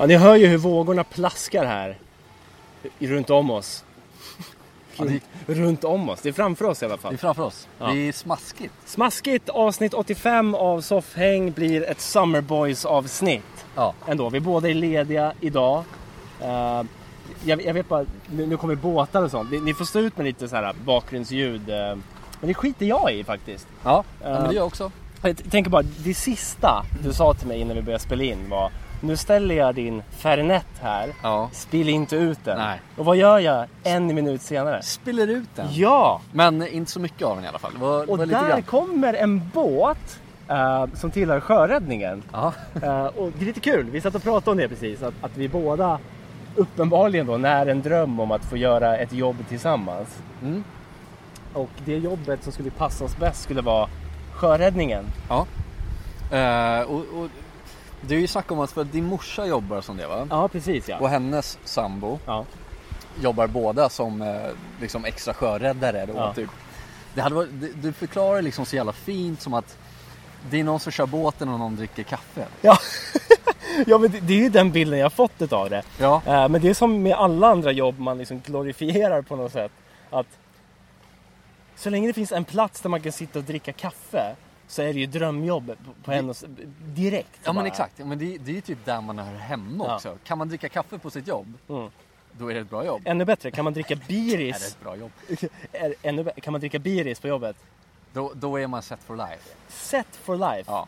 Ja, ni hör ju hur vågorna plaskar här. Runt om oss. Det, Runt om oss. Det är framför oss i alla det är fall. framför oss. Ja. Det är smaskigt. Smaskigt avsnitt 85 av Soffhäng blir ett Summer Boys avsnitt. Ja. Ändå. Vi båda är lediga idag. Eh, jag, jag vet bara, nu, nu kommer båtar och sånt. Ni, ni får stå ut med lite så här bakgrundsljud. eh, men det skiter jag i faktiskt. Ja, Eh, men det gör jag också. Jag tänker bara, det sista du sa till mig innan vi började spela in var Nu ställer jag din Fernet här, Ja. spill inte ut den. Nej. Och vad gör jag en minut senare? Spiller ut den. Ja! Men inte så mycket av den i alla fall. Det var, Och var där kommer en båt eh, som tillhör sjöräddningen. Ja. Eh, och det är lite kul, vi satt och pratade om det precis, att, att vi båda uppenbarligen då när en dröm om att få göra ett jobb tillsammans. Mm. Och det jobbet som skulle passa oss bäst skulle vara sjöräddningen. ja. Eh, och, och det är ju snack om att för din morsa jobbar som det va? Ja, precis ja. Och hennes sambo ja. jobbar båda som eh, liksom extra sjöräddare då Ja. typ. Det hade varit, du- du förklarar liksom så jävla fint som att det är någon som kör båten och någon dricker kaffe. Ja. ja, men det, det är ju den bilden jag fått av det. Ja. Eh, men det är som med alla andra jobb man liksom glorifierar på något sätt. Att så länge det finns en plats där man kan sitta och dricka kaffe så är det ju drömjobb på, s- direkt. Ja men bara. exakt, ja, men det, det är ju typ där man hör hemma Ja. också. Kan man dricka kaffe på sitt jobb, Mm. då är det ett bra jobb. Ännu bättre, kan man dricka Är det biris? ett bra jobb? är, ännu, kan man dricka biris på jobbet? Då, då är man set for life. Set for life. Ja.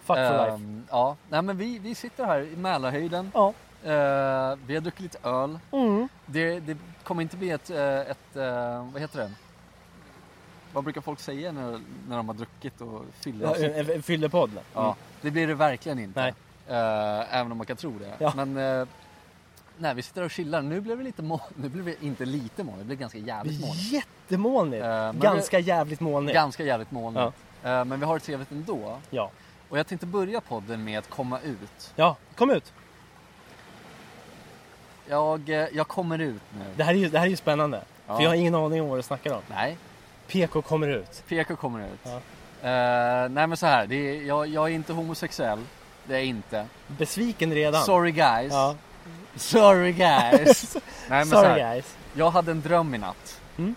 Fuck for life. Ehm, Ja, nej men vi, vi sitter här i Mälarhöjden. Ja. Eh, vi har druckit lite öl. Mm. Det, det kommer inte bli ett, eh, ett eh, vad heter det? Vad brukar folk säga när, när de har druckit och fyller Ja, en, en fyllepodd. Ja, det blir det verkligen inte. Nej. Eh, även om man kan tro det. Ja. Men eh, nej, vi sitter och chillar. Nu blev det lite moln. Nu blev det inte lite moln, det blev ganska jävligt molnigt. Jättemolnigt. Eh, Ganska jävligt molnigt. Ganska jävligt molnigt. Eh, men vi har det trevligt ändå. Ja. Och jag tänkte börja podden med att komma ut. ja, kom ut. Jag, eh, jag kommer ut nu. Det här är ju, det här är ju spännande. Ja. För jag har ingen aning om vad du snackar om. Nej, PK kommer ut. PK kommer ut. Ja. Eh, nej men så här, det är, jag, jag är inte homosexuell. Det är jag inte. Besviken redan. Sorry guys. Ja. Sorry guys. nej men så Sorry här, guys. jag hade en dröm i natt. Mm.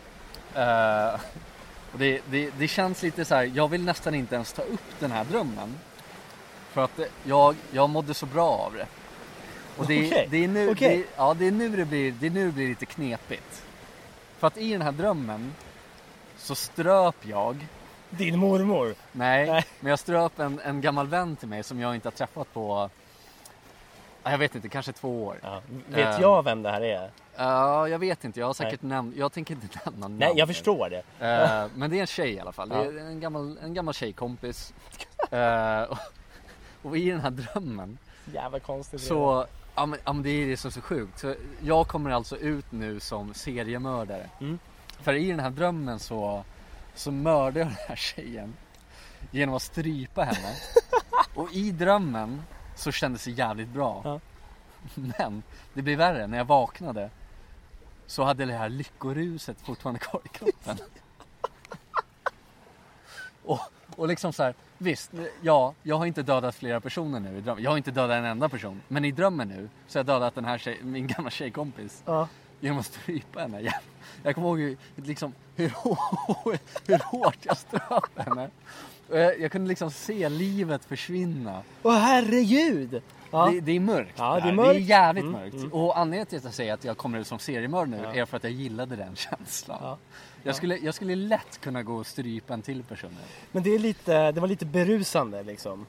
Och det, det, det känns lite så här, jag vill nästan inte ens ta upp den här drömmen. För att det- jag, jag mådde så bra av det. Och det, Okej, det, är nu, okej. det, ja, det är nu det blir, det är nu det blir lite knepigt. För att i den här drömmen så ströp jag Din mormor. Nej, Nej. men jag ströp en, en gammal vän till mig som jag inte har träffat på, ja, jag vet inte, kanske två år. Ja. Vet Eh. jag vem det här är? Ja, jag vet inte, jag har säkert nämnt, jag tänker inte nämna namn. Nej, jag förstår det. Eh, men det är en tjej i alla fall, det Ja. är en gammal, en gammal tjejkompis. Eh, och, och i den här drömmen Jävla konstigt. så, ja men, ja men det är det som är så sjukt. Så jag kommer alltså ut nu som seriemördare. Mm. För i den här drömmen så, så mördar jag den här tjejen genom att strypa henne. Och i drömmen så kändes det jävligt bra. Ja. Men det blev värre, när jag vaknade så hade det här lyckoruset fortfarande kvar i kroppen. och, och liksom så här, visst, ja, jag har inte dödat flera personer nu i drömmen. Jag har inte dödat en enda person. Men i drömmen nu så har jag dödat den här tjej, min gamla tjejkompis. Ja. Genom att strypa henne. Jag, jag kommer ihåg hur, liksom, hur, hår, hur hårt jag ströp henne. Jag, jag kunde liksom se livet försvinna. Åh herregud! Ja. Det, det är mörkt. Ja, det är mörkt. det är jävligt Mm, mörkt. mm. Och anledningen till att jag säger att jag kommer ut som seriemördare nu Ja. är för att jag gillade den känslan. Ja. Jag, skulle, jag skulle lätt kunna gå och strypa en till person. Men det, är lite, det var lite berusande liksom.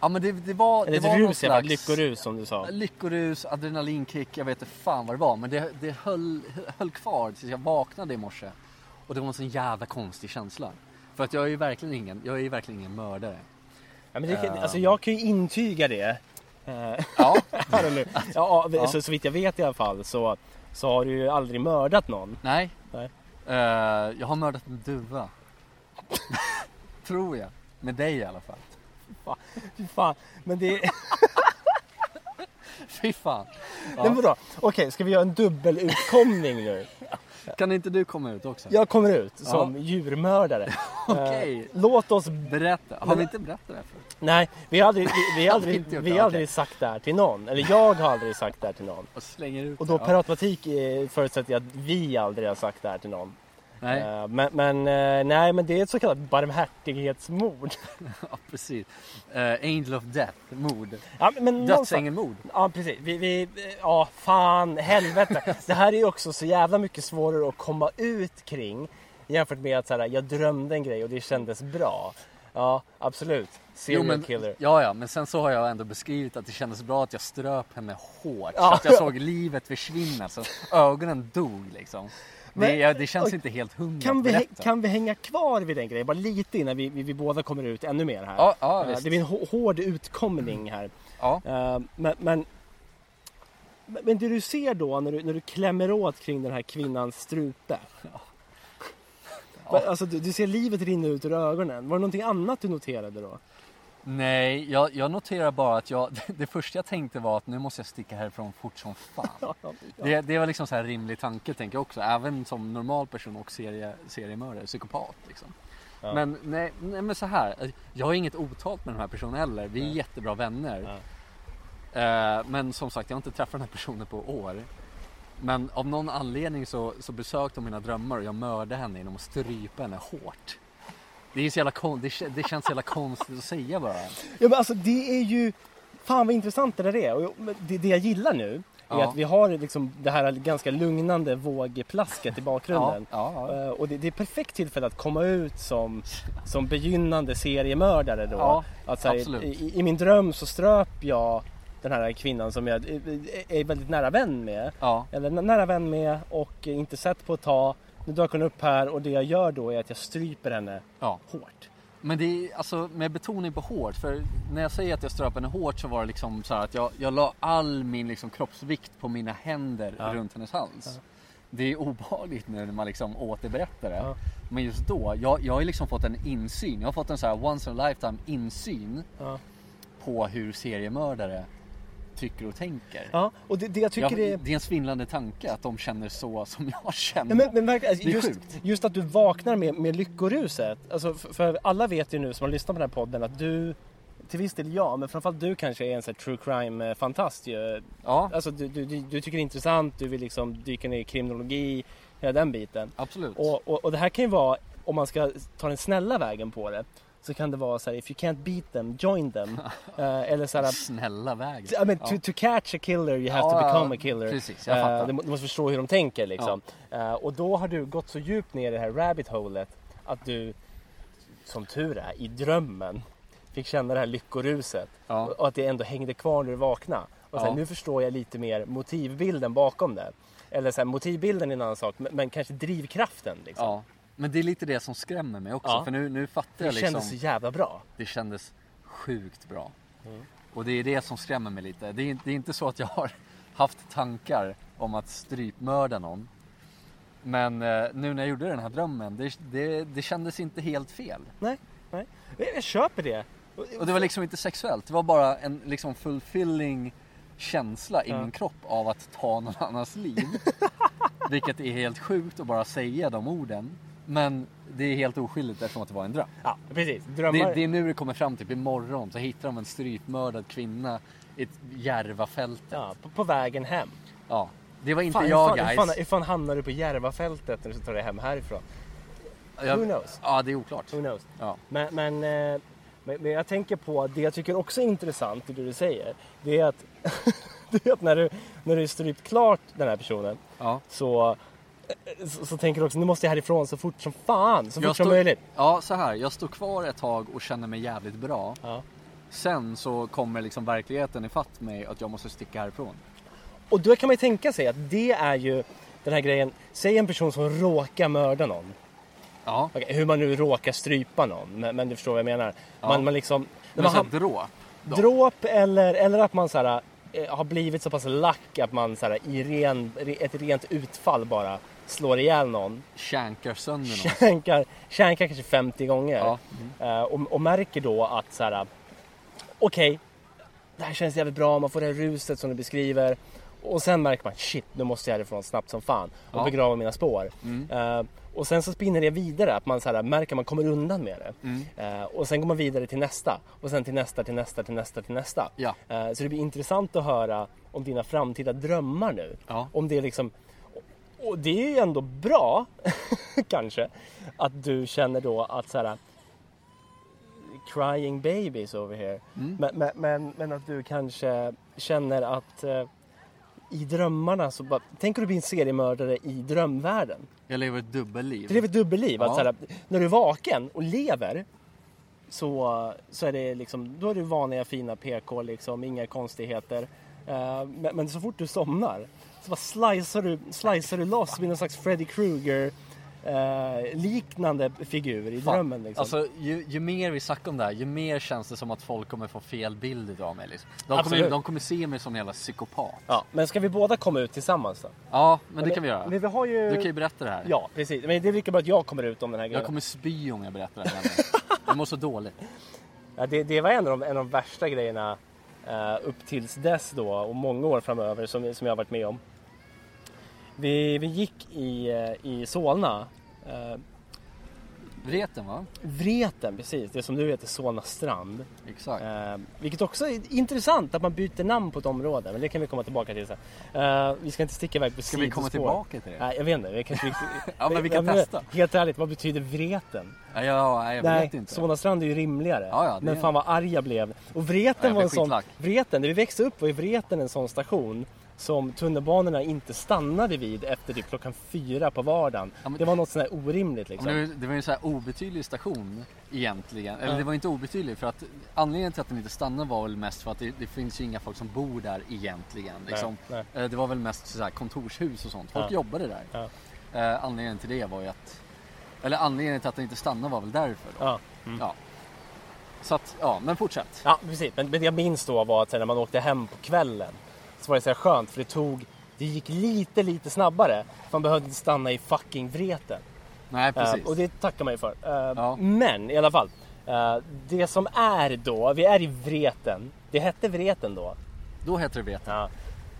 Ja men det, det var, Eller det var rus slags... lyckorus som du sa. Lyckorus, adrenalinkick, jag vet inte fan vad det var. Men det, det höll, höll kvar tills jag vaknade i morse. Och det var en sån jävla konstig känsla. För att jag är ju verkligen ingen, jag är ju verkligen ingen mördare. Ja, men det, Ehm. alltså, jag kan ju intyga det. Eh, Ja, nu. Ja, så, så vitt jag vet i alla fall så, så har du ju aldrig mördat någon. Nej. Nej. Eh, jag har mördat en duva. Tror jag. Med dig i alla fall. Fy fan. Men det är... Fy fan. Ja. Nej, vadå? Okej, ska vi göra en dubbelutkomning nu? Kan inte du komma ut också? Jag kommer ut som djurmördare. Okej. Eh, låt oss... Berätta. Har vi inte berättat det här förut? Nej, vi har aldrig, vi, vi aldrig, vi aldrig sagt det här till någon. Eller jag har aldrig sagt det här till någon. Och slänger ut Och då det. per automatik eh, förutsätter jag att vi aldrig har sagt det här till någon. Nej, Eh, Men, men eh, nej, men det är ett så kallat barmhärtighetsmord. ja, precis. Eh, Angel of Death, mord. Ja, men Dödsängelmord. Ja precis, vi, vi, ja fan helvete. Det här är ju också så jävla mycket svårare att komma ut kring jämfört med att så här, jag drömde en grej och det kändes bra. Ja absolut, serial men, killer. ja, ja, men sen så har jag ändå beskrivit att det kändes bra att jag ströp henne hårt. Ja. Så att jag såg livet försvinna, så ögonen dog liksom. Det, ja, det känns inte helt hundra Kan vi, berätta. kan vi hänga kvar vid den grejen bara lite innan vi, vi, vi båda kommer ut ännu mer här? Ja, ja, visst. det blir en hå- hård utkomning här. Ja, Eh, men, men, men det du ser då när du, när du klämmer åt kring den här kvinnans strupe. Va- Alltså, du, du ser livet rinna ut ur ögonen. Var det någonting annat du noterade då? Nej, jag, jag noterar bara att jag, det första jag tänkte var att nu måste jag sticka härifrån fort som fan. Ja, ja. Det, det var liksom så här rimlig tanke tänker jag också, även som normal person och serie, seriemördare, psykopat liksom. Ja. Men nej, nej men så här, jag har inget otalt med den här personen heller, vi är jättebra vänner. Ja. Eh, men som sagt, jag har inte träffat den här personen på år. Men av någon anledning så, så besökte hon mina drömmar och jag mördade henne genom att strypa henne hårt. Det, är så jävla kon- det, kä- det känns så jävla konstigt att säga bara. Ja men alltså det är ju Fan vad intressant det där är. Och jag- det, det jag gillar nu är Ja. att vi har liksom det här ganska lugnande vågplasket i bakgrunden. Ja, ja, ja. Eh, Och det, det är perfekt tillfälle att komma ut som, som begynnande seriemördare då. Ja, att så här, absolut. i, I min dröm så ströp jag den här kvinnan som jag är- är väldigt nära vän med. ja. Eller nä- nära vän med och inte sett på ett tag. Nu dök hon upp här och det jag gör då är att jag stryper henne ja. hårt. Men det är alltså med betoning på hårt. För när jag säger att jag ströp henne hårt så var det liksom så att jag, jag la all min liksom kroppsvikt på mina händer Ja. runt hennes hals. Det är obehagligt nu när man liksom återberättar det. Ja. Men just då, jag, jag har liksom fått en insyn. Jag har fått en så här once in a lifetime insyn Ja. på hur seriemördare tycker och tänker. Ja, och det, det jag tycker jag, är... det är en svindlande tanke att de känner så som jag känner. Men, men verkligen, alltså, Det är just, sjukt. just att du vaknar med, med lyckoruset. Alltså, för, för alla vet ju nu som har lyssnat på den här podden att du, till viss del ja, men framförallt du kanske är en sån true crime-fantast ju. Ja, Alltså du, du, du, du tycker det är intressant, du vill liksom dyka ner i kriminologi, hela den biten. absolut. Och, och, och det här kan ju vara, om man ska ta den snälla vägen på det, så kan det vara så här, if you can't beat them, join them. Eh, eller så här, Snälla vägen. I mean, Ja. to, to catch a killer you have Ja, to ja, become a killer. precis, jag fattar. du må- du måste förstå hur de tänker liksom. Eh, och då har du gått så djupt ner i det här rabbit holet att du, som tur är, i drömmen fick känna det här lyckoruset. Ja. Och, och att det ändå hängde kvar när du vaknade. Och här, Ja. nu förstår jag lite mer motivbilden bakom det. Eller så här, motivbilden är en annan sak, men, men kanske drivkraften liksom. Men det är lite det som skrämmer mig också. Ja. För nu, nu fattar Det jag liksom. kändes så jävla bra. Det kändes sjukt bra. Mm. Och det är det som skrämmer mig lite. Det är, det är inte så att jag har haft tankar om att strypmörda någon. Men eh, nu när jag gjorde den här drömmen, det, det, det kändes inte helt fel. Nej, nej. Jag, jag köper det. Och det var liksom inte sexuellt, det var bara en liksom fulfilling känsla i Ja. min kropp av att ta någon annans liv. Vilket är helt sjukt att bara säga de orden. Men det är helt oskyldigt eftersom att det var en dröm. Ja, precis. Drömmar. Det, det är nu det kommer fram, typ imorgon så hittar de en strypmördad kvinna i ett Järvafält. Ja, på, på vägen hem. Ja, det var inte Fan, jag fan, guys. hur fan hamnar du på Järvafältet när du ska ta dig hem härifrån? Jag, Who knows? Ja, det är oklart. Who knows? Ja. Men, men, eh, men, men jag tänker på det jag tycker också är intressant i det du säger. Det är att, det är att när, du, när du strypt klart den här personen Ja. så, så, så tänker du också nu måste jag härifrån så fort som fan. Så fort Jag som möjligt. ja, så här. Jag står kvar ett tag och känner mig jävligt bra. Ja. Sen så kommer liksom verkligheten ifatt mig att jag måste sticka härifrån. Och då kan man ju tänka sig att det är ju den här grejen. Säg en person som råkar mörda någon. Ja, Okej, hur man nu råkar strypa någon. Men, men du förstår vad jag menar. Ja. Man, man liksom... Men man så dråp. då. Dråp eller, eller att man så här, eh, har blivit så pass lack att man så här, i ren, ett rent utfall bara slår ihjäl någon. Känkar sönder någon. Känkar, känkar kanske 50 gånger. Ja. Eh, och, och märker då att så här, okej, det här känns jävligt bra, man får det här ruset som du beskriver. Och sen märker man, shit, nu måste jag härifrån snabbt som fan och Ja. begrava mina spår. Mm. Eh, och sen så spinner det vidare, att man så här, märker att man kommer undan med det. Mm. Eh, och sen går man vidare till nästa. Och sen till nästa, till nästa, till nästa, till nästa. Ja. Eh, så det blir intressant att höra om dina framtida drömmar nu. Ja. Om det är liksom... Och det är ju ändå bra, kanske, att du känner då att så här crying babies over here. Mm. Men, men, men, men att du kanske känner att eh, i drömmarna så bara, tänk om du blir en seriemördare i drömvärlden. Jag lever ett dubbelliv. Du lever ett dubbelliv. Att Ja. så här, när du är vaken och lever så, så är det liksom, då är det vanliga fina PK liksom, inga konstigheter. Eh, men, men så fort du somnar så bara slicear du, slicear du loss med någon slags Freddy Krueger eh, liknande figur i Fan. drömmen. Liksom. Alltså ju, ju mer vi snackar om det här, ju mer känns det som att folk kommer få fel bild av mig. Liksom. De, kommer, de kommer se mig som en jävla psykopat. ja, men ska vi båda komma ut tillsammans då? Ja, men det kan vi göra. Men vi har ju... Du kan ju berätta det här. Ja, precis. Men det är lika bra att jag kommer ut om den här grejen. Jag kommer spy om jag berättar det här. Jag mår så dåligt. Ja, det, det var en av de, en av de värsta grejerna Eh, upp tills dess då och många år framöver som, som jag har varit med om. Vi, vi gick i, eh, i Solna. Eh, Vreten va? Vreten, precis. Det som nu heter Solna strand. Exakt. Eh, vilket också är intressant att man byter namn på ett område. Men det kan vi komma tillbaka till sen. Eh, vi ska inte sticka iväg på Ska vi komma tillbaka till det? Nej, jag vet inte. Vi kanske, Ja, men vi kan testa. Helt ärligt, vad betyder Vreten? Ja, ja, nej, jag Nej, vet inte. Solna strand är ju rimligare. Ja, ja, det men fan vad arg jag blev. Och Vreten Ja, var en sån... Vreten, när vi växte upp var ju Vreten en sån station som tunnelbanorna inte stannade vid efter typ klockan fyra på vardagen. Ja, Det var något sånt här orimligt liksom. det, var, det var ju en så här obetydlig station egentligen. Eller Ja. det var inte obetydlig för att anledningen till att den inte stannade var väl mest för att det, det finns ju inga folk som bor där egentligen. Liksom. nej. Eh, Det var väl mest så här kontorshus och sånt. Folk Ja. jobbade där. Ja. Eh, anledningen till det var ju att eller anledningen till att den inte stannade var väl därför. Då. Ja. Ja. Så att, ja, men fortsätt. ja, precis. Men, men det jag minns då var att när man åkte hem på kvällen så var det så skönt för det tog det gick lite, lite snabbare. För man behövde inte stanna i fucking Vreten. Nej, precis. Eh, och det tackar man ju för. Eh, Ja. Men i alla fall. eh, det som är då, vi är i Vreten. Det hette Vreten då. Då heter det Vreten. Ja.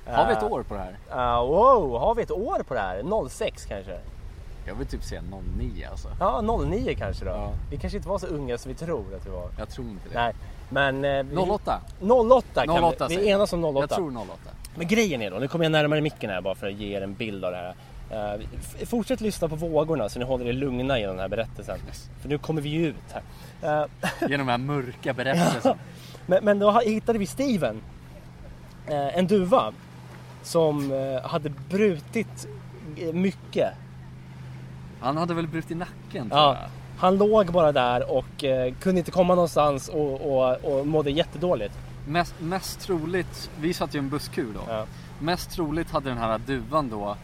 Har vi ett Eh, år på det här? eh, wow, har vi ett år på det här? 06 kanske? Jag vill typ säga 09 alltså. Ja, 09 kanske då. Ja. Vi kanske inte var så unga som vi tror att vi var. Jag tror inte det. Nej, men... eh, vi- 08? 08 kan 08 vi. Vi jag. enas om 08. Jag tror 08. Men grejen är då, nu kommer jag närmare micken här bara för att ge er en bild av det här. F- fortsätt lyssna på vågorna så ni håller er lugna genom den här berättelsen. Yes. För nu kommer vi ju ut här. Eh, Genom den här mörka berättelsen. men, men då hittade vi Steven. Eh, en duva. Som hade brutit mycket. Han hade väl brutit nacken tror Ja, jag. Han låg bara där och eh, kunde inte komma någonstans och, och, och mådde jättedåligt. Mest, mest troligt, vi satt ju i en busskur då. Ja. Mest troligt hade den här duvan då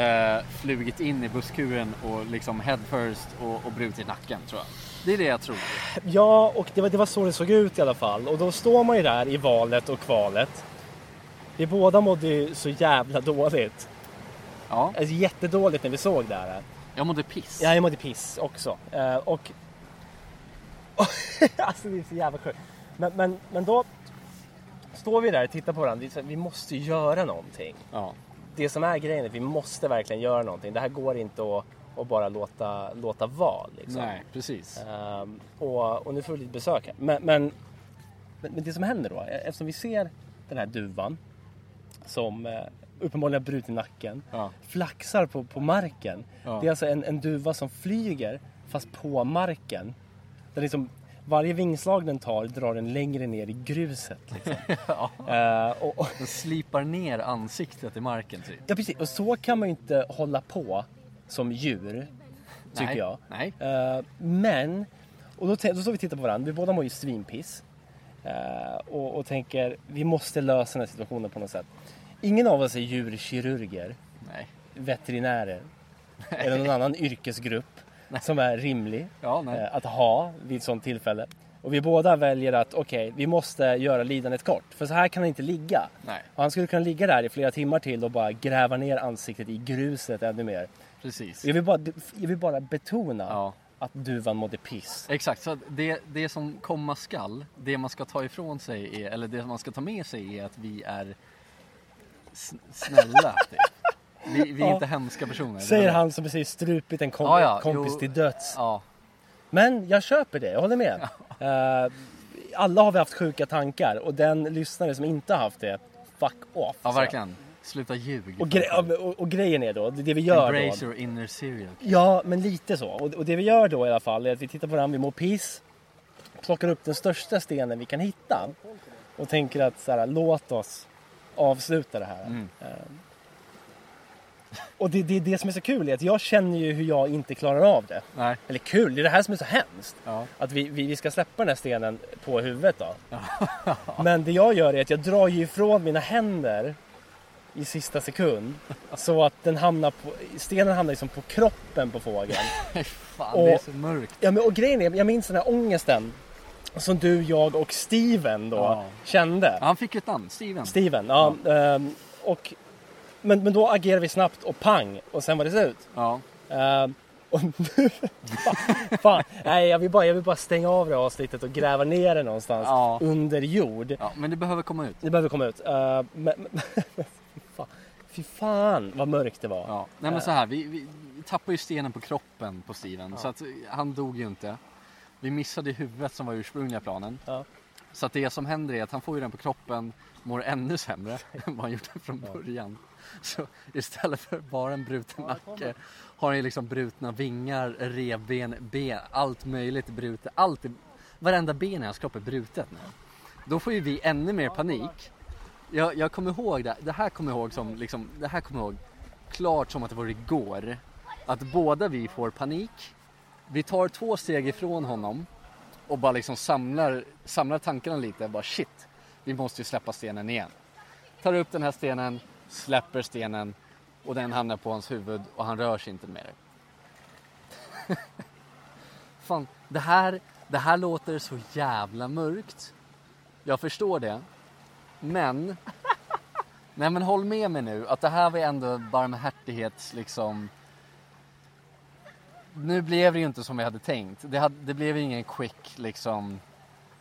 eh, flugit in i busskuren och liksom head first och, och brutit nacken tror jag. Det är det jag tror. Ja, och det var, det var så det såg ut i alla fall. Och då står man ju där i valet och kvalet. Vi båda mådde ju så jävla dåligt. Ja, Alltså jättedåligt när vi såg det här. Jag mådde piss. Ja, jag mådde piss också. Eh, och... alltså det är så jävla sjukt. Men, men, men då står vi där och tittar på varandra. Vi, måste göra någonting. Ja. Det som är grejen är att vi måste verkligen göra någonting. Det här går inte att, att bara låta, låta vara. Liksom. Nej, precis. Ehm, och, och nu får vi lite besök här. Men, men, men, det som händer då, eftersom vi ser den här duvan som eh, uppenbarligen har brutit nacken, Ja. flaxar på, på marken. Ja. Det är alltså en, en duva som flyger fast på marken. Den liksom, varje vingslag den tar drar den längre ner i gruset. Liksom. ja. Eh, och, och, Den slipar ner ansiktet i marken typ. ja, precis. och så kan man ju inte hålla på som djur, tycker Nej. jag. Nej. Eh, men, och då, då står vi och tittar på varandra, vi båda mår ju svinpiss. Eh, och, och tänker, vi måste lösa den här situationen på något sätt. Ingen av oss är djurkirurger, Nej. veterinärer eller någon annan yrkesgrupp som är rimlig Ja, nej. eh, att ha vid ett sådant tillfälle. Och vi båda väljer att okej, vi måste göra lidandet kort. För så här kan han inte ligga. Nej, Och han skulle kunna ligga där i flera timmar till och bara gräva ner ansiktet i gruset ännu mer. precis. Jag vill bara, jag vill bara betona Ja, att duvan mådde piss. exakt. Så det, det som komma skall, det man ska ta ifrån sig är, eller det man ska ta med sig är att vi är snälla. Typ. Vi, vi är Ja. inte hemska personer. Säger han som precis strupit en kom- Ja, ja, kompis jo. till döds. Men jag köper det, jag håller med. Eh, alla har vi haft sjuka tankar och den lyssnare som inte har haft det, fuck off. ja verkligen. Sluta ljug. Och, gre- och, och grejen är då, det vi gör Embrace då. your inner serial. Ja, men lite så. Och, och det vi gör då i alla fall är att vi tittar på den, vi mår piss, plockar upp den största stenen vi kan hitta och tänker att så här, låt oss avsluta det här. Mm. Eh, och det, det det som är så kul, är att jag känner ju hur jag inte klarar av det. Nej. Eller kul, det är det här som är så hemskt. Ja. Att vi, vi, vi ska släppa den här stenen på huvudet då. Men det jag gör är att jag drar ju ifrån mina händer i sista sekund. Så att den hamnar på, stenen hamnar liksom på kroppen på fågeln. Fan, Och- det är så mörkt. Ja, men, och grejen är, jag minns den här ångesten som du, jag och Steven då Ja. kände. Han fick ju ett namn, Steven. Steven, ja. ehm, och, men, men då agerade vi snabbt och pang och sen var det slut. Ja. Ehm, och nu, fan, fan, nej jag vill, bara, jag vill bara stänga av det här avsnittet och gräva ner det någonstans Ja. under jord. ja, men det behöver komma ut. Det behöver komma ut. Ehm, men, men, fy, fan, fy fan vad mörkt det var. Ja. Nej men så här, vi, vi, tappade ju stenen på kroppen på Steven. Så att han dog ju inte. Vi missade huvudet som var ursprungliga planen. Ja. Så att det som händer är att han får ju den på kroppen, mår ännu sämre än vad han gjorde från början. Så istället för bara en bruten nacke har han ju liksom brutna vingar, revben, ben, allt möjligt brutet. Allt, varenda ben i hans kropp är brutet nu. Då får ju vi ännu mer panik. Jag, jag kommer ihåg det, det här kommer jag ihåg som liksom, det här kommer jag ihåg klart som att det var igår. Att båda vi får panik. Vi tar två steg ifrån honom och bara liksom samlar, samlar tankarna lite. Bara shit, vi måste ju släppa stenen igen. Tar upp den här stenen, släpper stenen och den hamnar på hans huvud och han rör sig inte mer. Fan, det här, det här låter så jävla mörkt. Jag förstår det. Men, nej men håll med mig nu att det här var ändå barmhärtighets liksom nu blev det ju inte som vi hade tänkt. Det, hade, det blev ju ingen quick liksom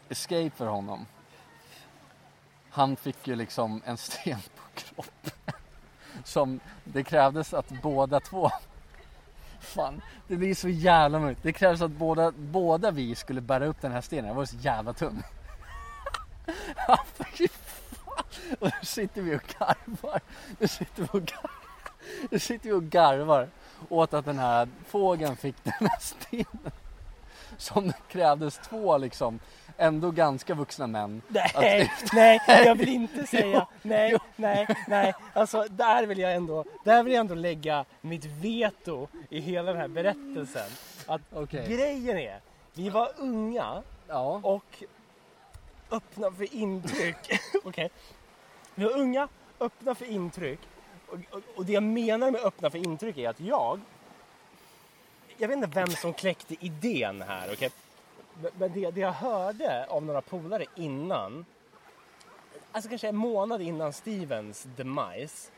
escape för honom. Han fick ju liksom en sten på kroppen. Som det krävdes att båda två Fan, det blir så jävla mörkt. Det krävdes att båda, båda vi skulle bära upp den här stenen. Den var så jävla tung. Fy fan. Och nu sitter vi och garvar. Nu sitter vi och garvar. Nu sitter vi och garvar åt att den här fågeln fick den här stenen. Som det krävdes två liksom ändå ganska vuxna män. Nej, nej, jag vill inte säga nej, nej, nej. Alltså där vill jag ändå, där vill jag ändå lägga mitt veto i hela den här berättelsen. Att Okej. grejen är, vi var unga Ja, och öppna för intryck. Okej. Vi var unga, öppna för intryck. Och, och, och det jag menar med öppna för intryck är att jag, jag vet inte vem som kläckte idén här, okej? Men- det, det jag hörde av några polare innan, alltså kanske en månad innan Stevens demise.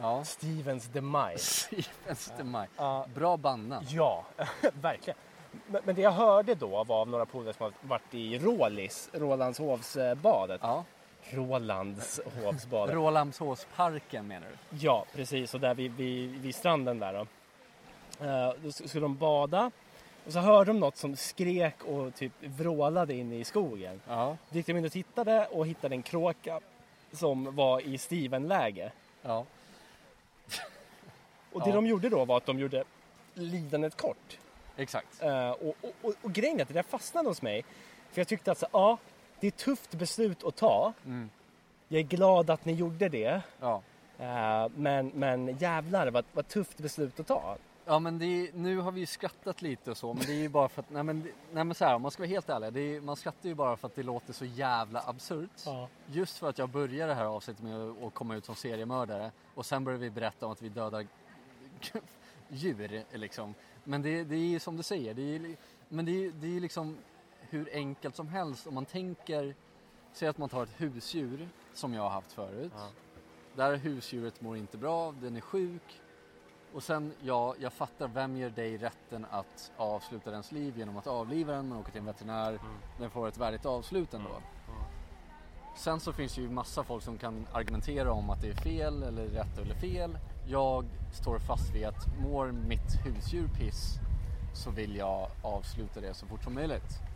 ja. Stevens demise. Stevens de Maj. Ja, Bra bandnamn. Ja, verkligen. Men, men det jag hörde då var av några polare som har varit i Rålis, Rålandshovsbadet. Ja. Rålandshovsbadet. Rålambshovsparken menar du? Ja, precis. Och där vid, vid, vid stranden där då. Eh, då sk- skulle de bada. Och så hörde de något som skrek och typ vrålade in i skogen. Ja. Då gick de in och tittade och hittade en kråka som var i Steven-läge. Ja. Och det Ja. de gjorde då var att de gjorde lidandet kort. Exakt. Eh, och, och, och, och grejen är att det där fastnade hos mig. För jag tyckte att så, ja, det är ett tufft beslut att ta. Mm. Jag är glad att ni gjorde det. Ja. Eh, men, men jävlar vad, vad tufft beslut att ta. Ja men det är, nu har vi ju skrattat lite och så men det är ju bara för att, nej men, nej men så här, om man ska vara helt ärlig, är, man skrattar ju bara för att det låter så jävla absurt. Ja. Just för att jag börjar det här avsnittet med att- komma ut som seriemördare och sen börjar vi berätta om att vi dödar djur liksom. Men det, det är ju som du säger, det är, ju men det är, det är ju liksom hur enkelt som helst om man tänker, säg att man tar ett husdjur som jag har haft förut. Ja. Där husdjuret mår inte bra, den är sjuk. Och sen, ja, jag fattar, vem ger dig rätten att avsluta dens liv genom att avliva den, man åker till en veterinär, den får ett värdigt avslut ändå. Sen så finns det ju massa folk som kan argumentera om att det är fel eller rätt eller fel. Jag står fast vid att mår mitt husdjur piss så vill jag avsluta det så fort som möjligt.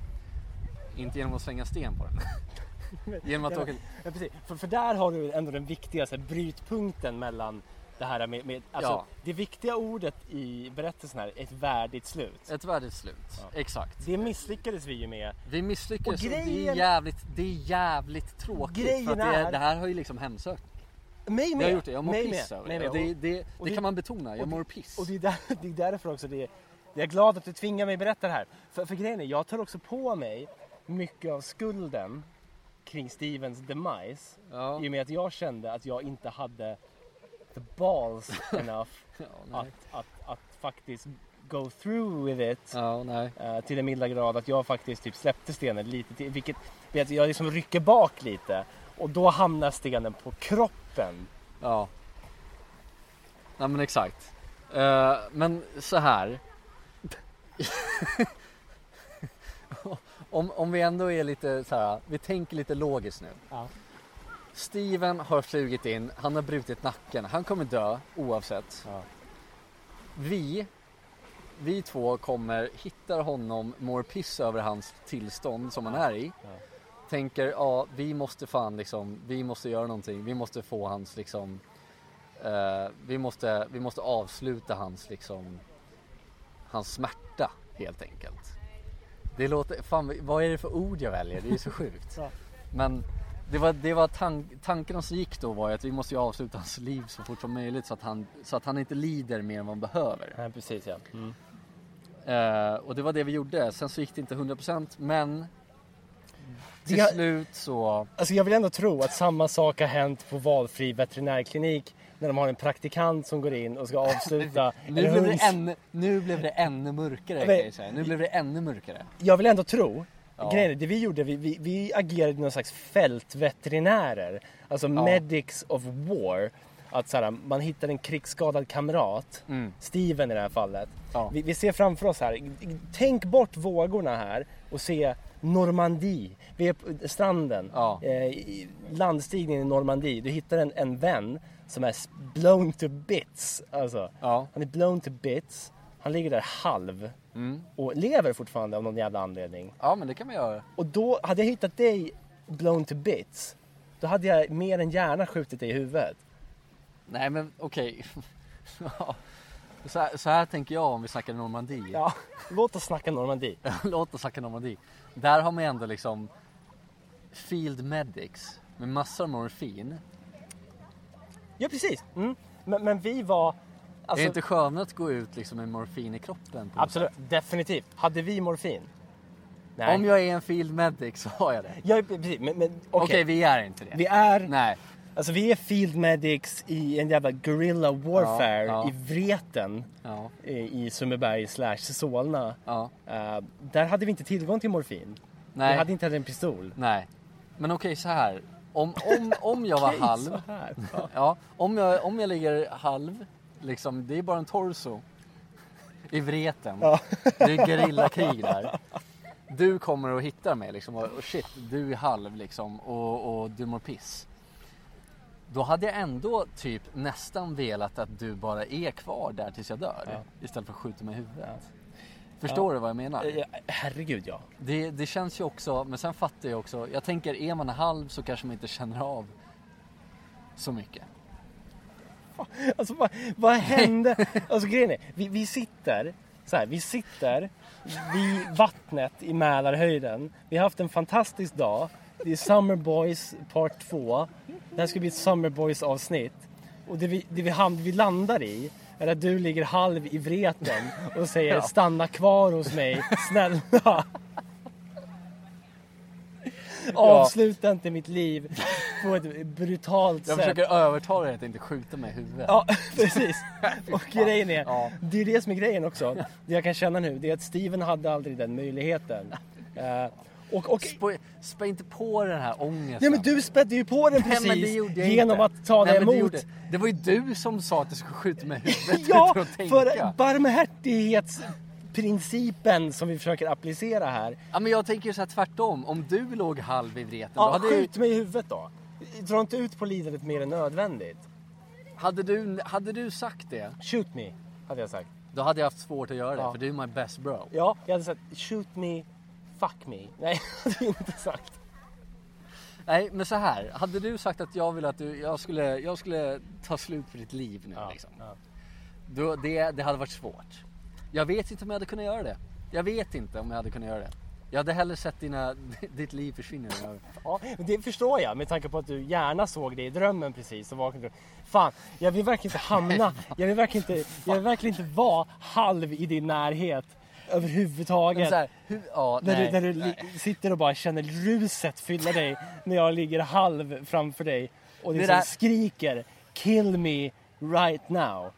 Inte genom att slänga sten på den. genom att åka... Ja, precis. För, för där har du ändå den viktigaste brytpunkten mellan det här med, med alltså, Ja. det viktiga ordet i berättelsen här, ett värdigt slut. Ett värdigt slut. Ja. Exakt. Det misslyckades vi ju med. Vi misslyckades Och och det är grejen- jävligt, det är jävligt tråkigt. Grejen för det, är, det här har ju liksom hemsökt Mig med! Jag har gjort det, jag mår mig piss över det. det, det, det det- kan man betona, jag mår piss. Och det är, där, det är därför också det är, jag är glad att du tvingar mig berätta det här. För, för grejen är, jag tar också på mig mycket av skulden kring Stevens demise. Ja. I och med att jag kände att jag inte hade the balls enough Ja, att, att, att faktiskt go through with it. Ja, eh, till den milda grad att jag faktiskt typ släppte stenen lite till, vilket vet, jag liksom rycker bak lite och då hamnar stenen på kroppen. Ja. Nej men exakt. Eh, men så här. om, om vi ändå är lite så här, vi tänker lite logiskt nu. Ja. Steven har flugit in, han har brutit nacken, han kommer dö oavsett. Ja. Vi, vi två kommer, hittar honom, mår piss över hans tillstånd som han är i. Ja. Tänker, ja vi måste fan liksom, vi måste göra någonting, vi måste få hans liksom eh, vi, måste, vi måste avsluta hans liksom hans smärta helt enkelt. Det låter, fan vad är det för ord jag väljer? Det är så sjukt. Ja. Men det var, det var tank, tanken som gick då var ju att vi måste ju avsluta hans liv så fort som möjligt så att han, så att han inte lider mer än vad han behöver. Ja, precis ja. Mm. Eh, och det var det vi gjorde. Sen så gick det inte 100% men till har- slut så... Alltså jag vill ändå tro att samma sak har hänt på valfri veterinärklinik när de har en praktikant som går in och ska avsluta Nu blev, det ännu, nu blev det ännu mörkare kan Men- säga. Nu blev det ännu mörkare. Jag vill ändå tro Ja. Grejen är, det vi gjorde, vi, vi, vi agerade någon slags fältveterinärer. Alltså medics of war. Att så här, man hittar en krigsskadad kamrat, Mm. Steven i det här fallet. Ja. Vi, vi ser framför oss här, tänk bort vågorna här och se Normandie. Vi är på stranden, Ja. eh, landstigningen i Normandie. Du hittar en, en vän som är blown to bits. Alltså, Ja. han är blown to bits. Han ligger där halv Mm. och lever fortfarande av någon jävla anledning. ja men det kan man göra. Och då hade jag hittat dig blown to bits. Då hade jag mer än gärna skjutit dig i huvudet. Nej men okej. Ja. så, här, så här tänker jag om vi snackar Normandie. Ja, låt oss snacka Normandie. Låt oss snacka Normandie. Där har man ändå liksom Field Medics med massor av morfin. Ja, precis. Mm. Men, men vi var... är Alltså, det inte skönare att gå ut liksom med morfin i kroppen? absolut, definitivt. Hade vi morfin? Nej. Om jag är en Field Medic så har jag det. Ja, precis. Men, men Okej, okej. vi är inte det. Vi är... Nej. Alltså vi är field medics i en jävla guerrilla warfare Ja, ja. i Vreten Ja, i i Sundbyberg slash Solna. Eh, där hade vi inte tillgång till morfin. Nej. Vi hade inte heller en pistol. Nej. Men okej, så här. Om, om, om jag var halv. här. Ja. Ja, om jag, om jag ligger halv, liksom, det är bara en torso. I Vreten. Ja. Det är gerillakrig där. Du kommer och hittar mig liksom och, och shit, du är halv liksom och, och du mår piss. Då hade jag ändå typ nästan velat att du bara är kvar där tills jag dör. Ja. Istället för att skjuta mig i huvudet. Förstår du vad jag menar? Herregud ja. Det, det känns ju också, men sen fattar jag också. Jag tänker är man halv så kanske man inte känner av så mycket. Alltså vad, vad hände? Alltså grejen är, vi, vi sitter så här, vi sitter vid vattnet i Mälarhöjden. Vi har haft en fantastisk dag. Det är Summer Boys part 2. Det här ska bli ett Summer Boys avsnitt. Och det vi, det vi, ham- vi landar i är att du ligger halv i vreten och säger Ja. stanna kvar hos mig, snälla. Avsluta inte mitt liv på ett brutalt Jag sätt. försöker övertala dig att inte skjuta mig i huvudet. Ja, precis. Och grejen är, Ja. det är det som är grejen också. Det jag kan känna nu, det är att Steven hade aldrig den möjligheten. Eh, och, och, Spä, spä inte på den här ångesten. nej men du spädde ju på den Nej, det precis genom inte. att ta Nej, det det, emot. gjorde- det var ju du som sa att du skulle skjuta med huvudet Ja, för barmhärtighetsprincipen som vi försöker applicera här. Ja, men jag tänker ju så här tvärtom. Om du låg halv i vreten, då Ja, hade, jag- skjut mig i huvudet då. Dra inte ut på lidandet mer än nödvändigt. hade, du, hade du sagt det, Shoot me, hade jag sagt. då hade jag haft svårt att göra det. Ja. För du är my best bro. Ja, jag hade sagt shoot me, fuck me. Nej, det jag inte sagt. Nej, men så här. Hade du sagt att jag ville att du, jag skulle, jag skulle ta slut för ditt liv nu liksom. ja. Då, det, det hade varit svårt. Jag vet inte om jag hade kunnat göra det. Jag vet inte om jag hade kunnat göra det. Jag hade hellre sett dina, ditt liv försvinna. Ja, det förstår jag med tanke på att du gärna såg det i drömmen precis och vaknade. Fan, jag vill verkligen inte hamna, jag vill verkligen inte, jag vill verkligen inte vara halv i din närhet överhuvudtaget. här, hur, ja, När nej, du, när du nej. sitter och bara känner ruset fylla dig när jag ligger halv framför dig och Det liksom där- skriker Kill me right now.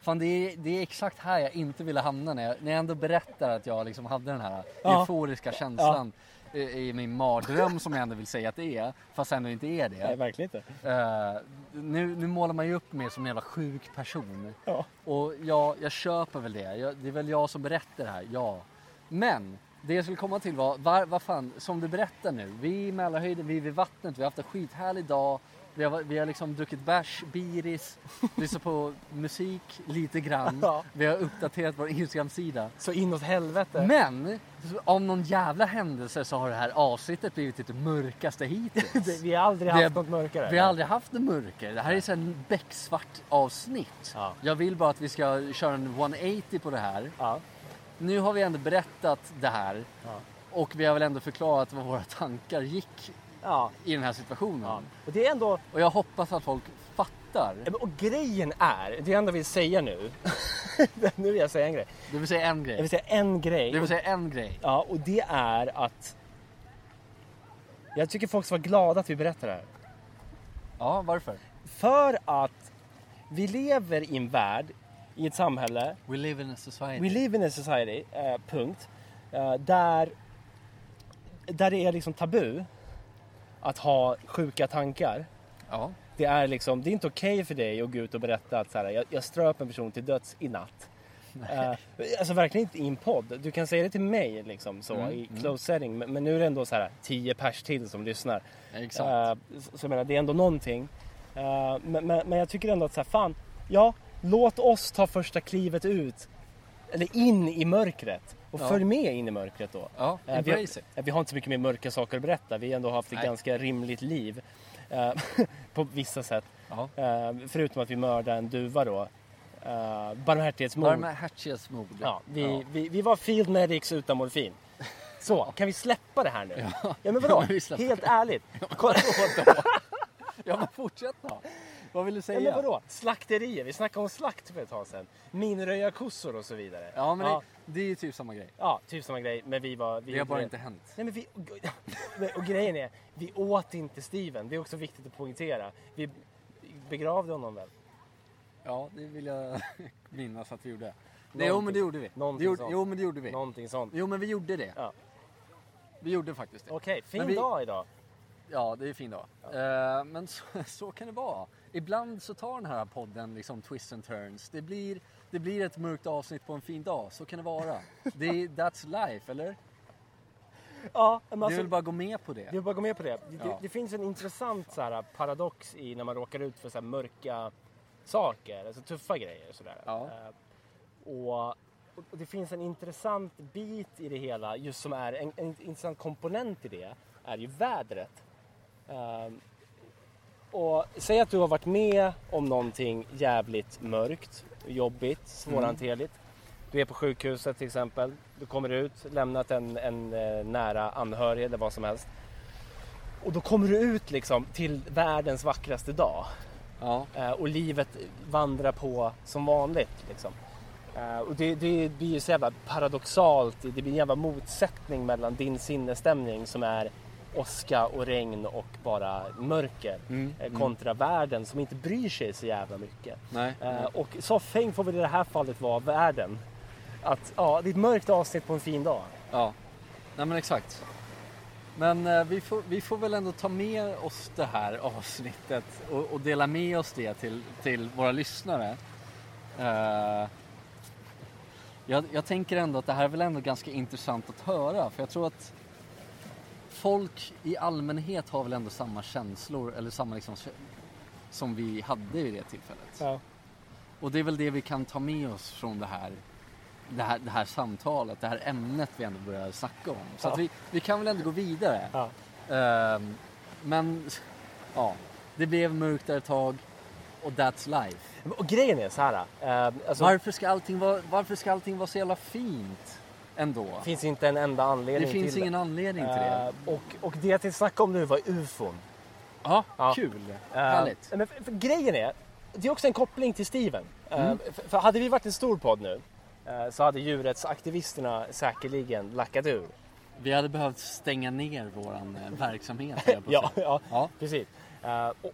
Fan det är, det är exakt här jag inte ville hamna när jag, när jag ändå berättar att jag liksom hade den här Ja. euforiska känslan i, i min mardröm som jag ändå vill säga att det är. Fast ändå inte är det. Nej, verkligen inte. Eh, nu, nu målar man ju upp mig som en jävla sjuk person. Ja. Och ja, jag köper väl det. Jag, det är väl jag som berättar det här, ja. Men det jag skulle komma till var, var, vad fan, som du berättar nu. Vi är i Mälarhöjden, vi är vid vattnet, vi har haft en skithärlig dag. Vi har, vi har liksom druckit bärs, biris, lyssnat på musik lite grann. Ja. Vi har uppdaterat vår Instagram-sida. Så inåt helvete. Men av någon jävla händelse så har det här avsnittet blivit det mörkaste hittills. Vi har aldrig Vi haft har- något mörkare. Vi har aldrig haft det mörker. Det här är en becksvart avsnitt. Ja. Jag vill bara att vi ska köra en 180 på det här. Ja. Nu har vi ändå berättat det här. Och vi har väl ändå förklarat vad våra tankar gick Ja. i den här situationen. ja. Och det är ändå, Och jag hoppas att folk fattar. och grejen är, det jag ändå vill säga nu. nu vill jag säga en grej. Du vill säga en Jag grej. vill säga en grej. Du vill säga en grej. Ja, och det är att jag tycker folk ska vara glada att vi berättar det här. Ja, varför? För att vi lever i en värld, i ett samhälle, We live in a society. we live in a society, eh, punkt, eh, där, där det är liksom tabu att ha sjuka tankar. Ja. Det är liksom, det är inte okej för dig att gå ut och berätta att så här, jag, jag ströp en person till döds i natt. Eh, alltså verkligen inte i en podd. Du kan säga det till mig liksom så Mm, i close setting. Men, men nu är det ändå så här tio pers till som lyssnar. Exakt. Eh, så, så jag menar, det är ändå någonting. Eh, men, men, men jag tycker ändå att så här, fan, ja, låt oss ta första klivet ut. Eller in i mörkret. Och Ja. följ med in i mörkret då. Ja, Eh, vi, har, eh, vi har inte så mycket mer mörka saker att berätta. Vi har ändå haft ett Nej. ganska rimligt liv. eh, på vissa sätt. Ja. Eh, förutom att vi mördade en duva då. Uh, barmhärtighetsmord. Barmhärtighetsmord. Ja, vi, Ja. Vi, vi var field medics utan morfin. Så, kan vi släppa det här nu? Ja, men vadå? Ja, men Helt ärligt. Kolla- Vadå? Ja men fortsätt då. Vad vill du Ja, säga? men vadå? Slakterier. Vi snackade om slakt för ett tag sedan. Minröjarkossor och så vidare. Ja men ja, Det, det är ju typ samma grej. ja, typ samma grej. Men vi var... Vi, Det har bara inte hänt. Nej, men vi, och grejen är, vi åt inte Steven. Det är också viktigt att poängtera. Vi begravde honom väl? Ja, det vill jag minnas att vi gjorde. Någonting- jo men det gjorde vi. Någonting gjorde, sånt. jo men det gjorde vi. Någonting sånt. Jo men vi gjorde det. Ja. Vi gjorde faktiskt det. Okej, fin Men vi- dag idag. Ja, det är en fin dag. Eh, men så, så kan det vara. Ibland så tar den här podden liksom twists and turns. Det blir, det blir ett mörkt avsnitt på en fin dag. Så kan det vara. Det är, that's life, eller? Ja, men Du alltså, vill bara gå med på det. Jag vill bara gå med på det. Det, Ja. det, finns en intressant så här, paradox i när man råkar ut för så här, mörka saker, alltså tuffa grejer. och Sådär. Ja. Eh, och, och det finns en intressant bit i det hela, just som är en, en intressant komponent i det, är ju vädret. Ehm, och säg att du har varit med om någonting jävligt mörkt, jobbigt, svårhanterligt. Du är på sjukhuset till exempel. Du kommer ut, lämnat en, en eh, nära anhörig eller vad som helst. Och då kommer du ut liksom till världens vackraste dag. Ja. Eh, och livet vandrar på som vanligt. Liksom. Eh, och det, det blir ju så jävla paradoxalt. Det blir en jävla motsättning mellan din sinnesstämning som är åska och regn och bara mörker Mm, eh, mm. kontra världen som inte bryr sig så jävla mycket. Nej. Eh, och soffhäng får väl i det här fallet vara världen. Att ja, det är ett mörkt avsnitt på en fin dag. Ja. nej men exakt. Men eh, vi, får, vi får väl ändå ta med oss det här avsnittet och, och dela med oss det till, till våra lyssnare. Eh, jag, jag tänker ändå att det här är väl ändå ganska intressant att höra för jag tror att folk i allmänhet har väl ändå samma känslor eller samma liksom som vi hade vid det tillfället. Ja. Och det är väl det vi kan ta med oss från det här, det här, det här samtalet, det här ämnet vi ändå börjar snacka om. Så Ja. vi, vi kan väl ändå gå vidare. Ja. Ehm, men ja, det blev mörkt där ett tag och that's life. Och grejen är så här. Eh, alltså, varför, ska allting vara, varför ska allting vara så jävla fint ändå? Det finns inte en enda anledning Det finns till ingen anledning till det. Eh, och, och det jag tänkte snacka om nu var ufon. Ja, ja. kul. Eh, Härligt. Men för, för grejen är, det är också en koppling till Steven. Eh, Mm. för, för hade vi varit en stor podd nu så hade djurrättsaktivisterna säkerligen lackat ur. Vi hade behövt stänga ner våran eh, verksamhet. Ja, ja, ja. precis. Och,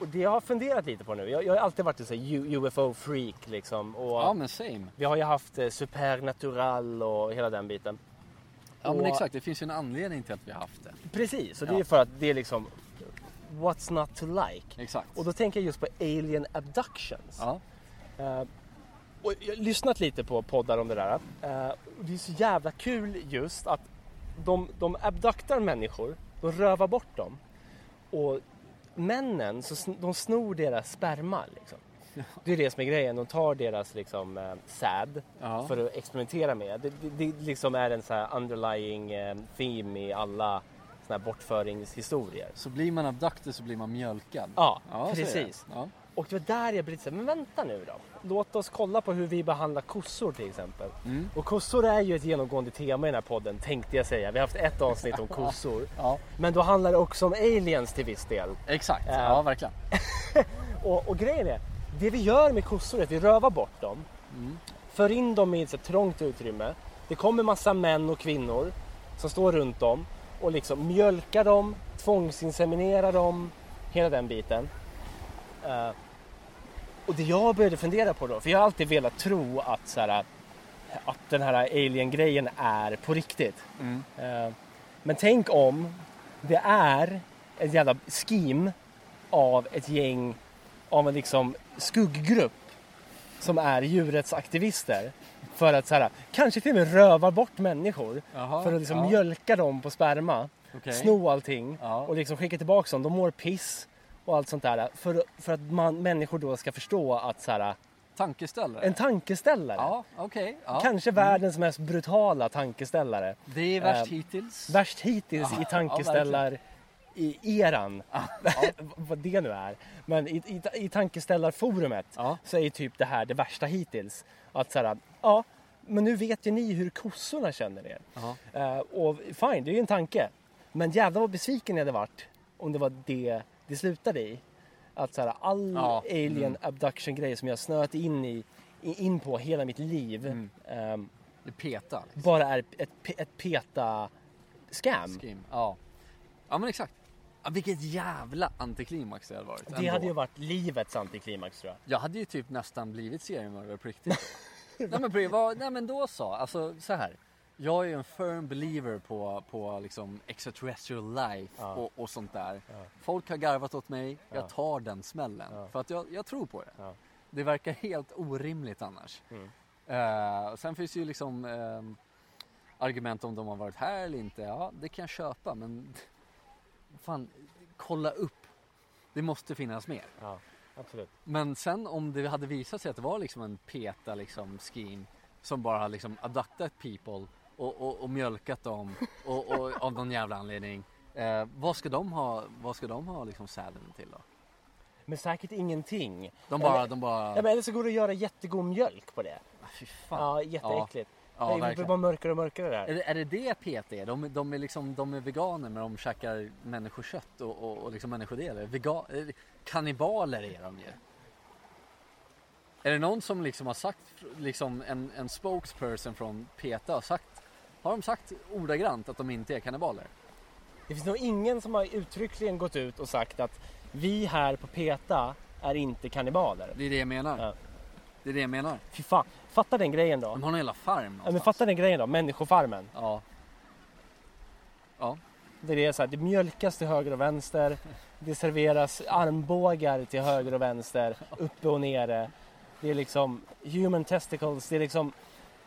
och det jag har funderat lite på nu, jag, jag har alltid varit en UFO-freak liksom. Och ja, men same. Vi har ju haft eh, Supernatural och hela den biten. Ja, men Och- exakt. Det finns ju en anledning till att vi har haft det. Precis, och det är Ja. ju för att det är liksom What's not to like? Exakt. Och då tänker jag just på alien abductions. Ja. Eh, och jag har lyssnat lite på poddar om det där. Eh, och det är så jävla kul just att de, de abduktar människor, de rövar bort dem. Och männen, så de snor deras sperma. Liksom. Det är det som är grejen. De tar deras liksom, eh, säd Ja. för att experimentera med. Det, det, det liksom är en så underlying eh, theme i alla såna här bortföringshistorier. Så blir man abducted så blir man mjölkad. Ja, det. precis. Ja. Och det var där jag blev lite så här, men vänta nu då. Låt oss kolla på hur vi behandlar kossor till exempel. Mm. Och kossor är ju ett genomgående tema i den här podden tänkte jag säga. Vi har haft ett avsnitt om kossor. ja, Men då handlar det också om aliens till viss del. exakt. Ja. Ja, verkligen. Och, och grejen är, det vi gör med kossor är att vi rövar bort dem. Mm. För in dem i ett så trångt utrymme. Det kommer massa män och kvinnor som står runt dem och liksom mjölkar dem, tvångsinseminerar dem, hela den biten. Eh, och det jag började fundera på då, för jag har alltid velat tro att, så här, att den här alien-grejen är på riktigt. Mm. Eh, men tänk om det är en jävla scheme av ett gäng av en liksom skugggrupp som är djurrättsaktivister för att så här, kanske till och med röva bort människor Jaha, för att liksom ja. mjölka dem på sperma, Okej. sno allting Ja. och liksom skicka tillbaka dem. De mår piss och allt sånt där för, för att man, människor då ska förstå att så här, Tankeställare. en tankeställare, Ja, okej. Ja. kanske världens mest brutala tankeställare. Det är värst Eh, hittills. Värst hittills Ja, i tankeställar i eran, vad det nu är. Men i, i, i tankeställarforumet så är typ det här det värsta hittills. Att så här, ja, men nu vet ju ni hur kossorna känner er. Eh, och fine, det är ju en tanke. Men jävlar vad besviken jag hade varit om det var det det slutade i. Att så här, all Ja, alien mm. abduction grejer som jag snöat in i in på hela mitt liv Mm. Det petar. Liksom. bara är ett, ett peta scam. Skim. Ja. ja, men exakt. Ja, vilket jävla antiklimax det hade varit. Det ändå. hade ju varit livets antiklimax tror jag. Jag hade ju typ nästan blivit seriemördare på riktigt. nej, men, vad, nej men då så. Alltså så här. Jag är en firm believer på, på liksom extraterrestrial life Ja. och, och sånt där. Ja. Folk har garvat åt mig, Ja. jag tar den smällen. För att jag, jag tror på det. Det verkar helt orimligt annars. Mm. Och sen finns det ju liksom ehm, argument om de har varit här eller inte. Ja, det kan jag köpa men fan, kolla upp. Det måste finnas mer. Ja, absolut. Men sen om det hade visat sig att det var liksom en peta liksom scheme som bara har liksom abductat people och, och, och mjölkat dem och, och av någon jävla anledning. Eh, vad ska de ha, vad ska de ha liksom säden till då? Men säkert ingenting. De bara, Eller- de bara... Ja, men eller så går det att göra jättegod mjölk på det. Ah, Fy fan. Ja, jätteäckligt. Ja, det blir bara mörkare och mörkare där. Är det, är det det PT är? De, de, är liksom, de är veganer men de käkar människokött och, och, och liksom människodelar. Vega, eh, kannibaler är de ju. Är det någon som liksom har sagt, liksom en, en spokesperson från PETA har sagt, har de sagt ordagrant att de inte är kannibaler? Det finns nog ingen som har uttryckligen gått ut och sagt att vi här på PETA är inte kannibaler. Det är det jag menar. Ja. Det är det jag menar. Fy fan. Fatta den grejen då. De har en jävla farm Ja, men någonstans. fatta den grejen då, människofarmen. Ja. Ja. Det är så här, det mjölkas till höger och vänster. Det serveras armbågar till höger och vänster, uppe och nere. Det är liksom human testicles, det är liksom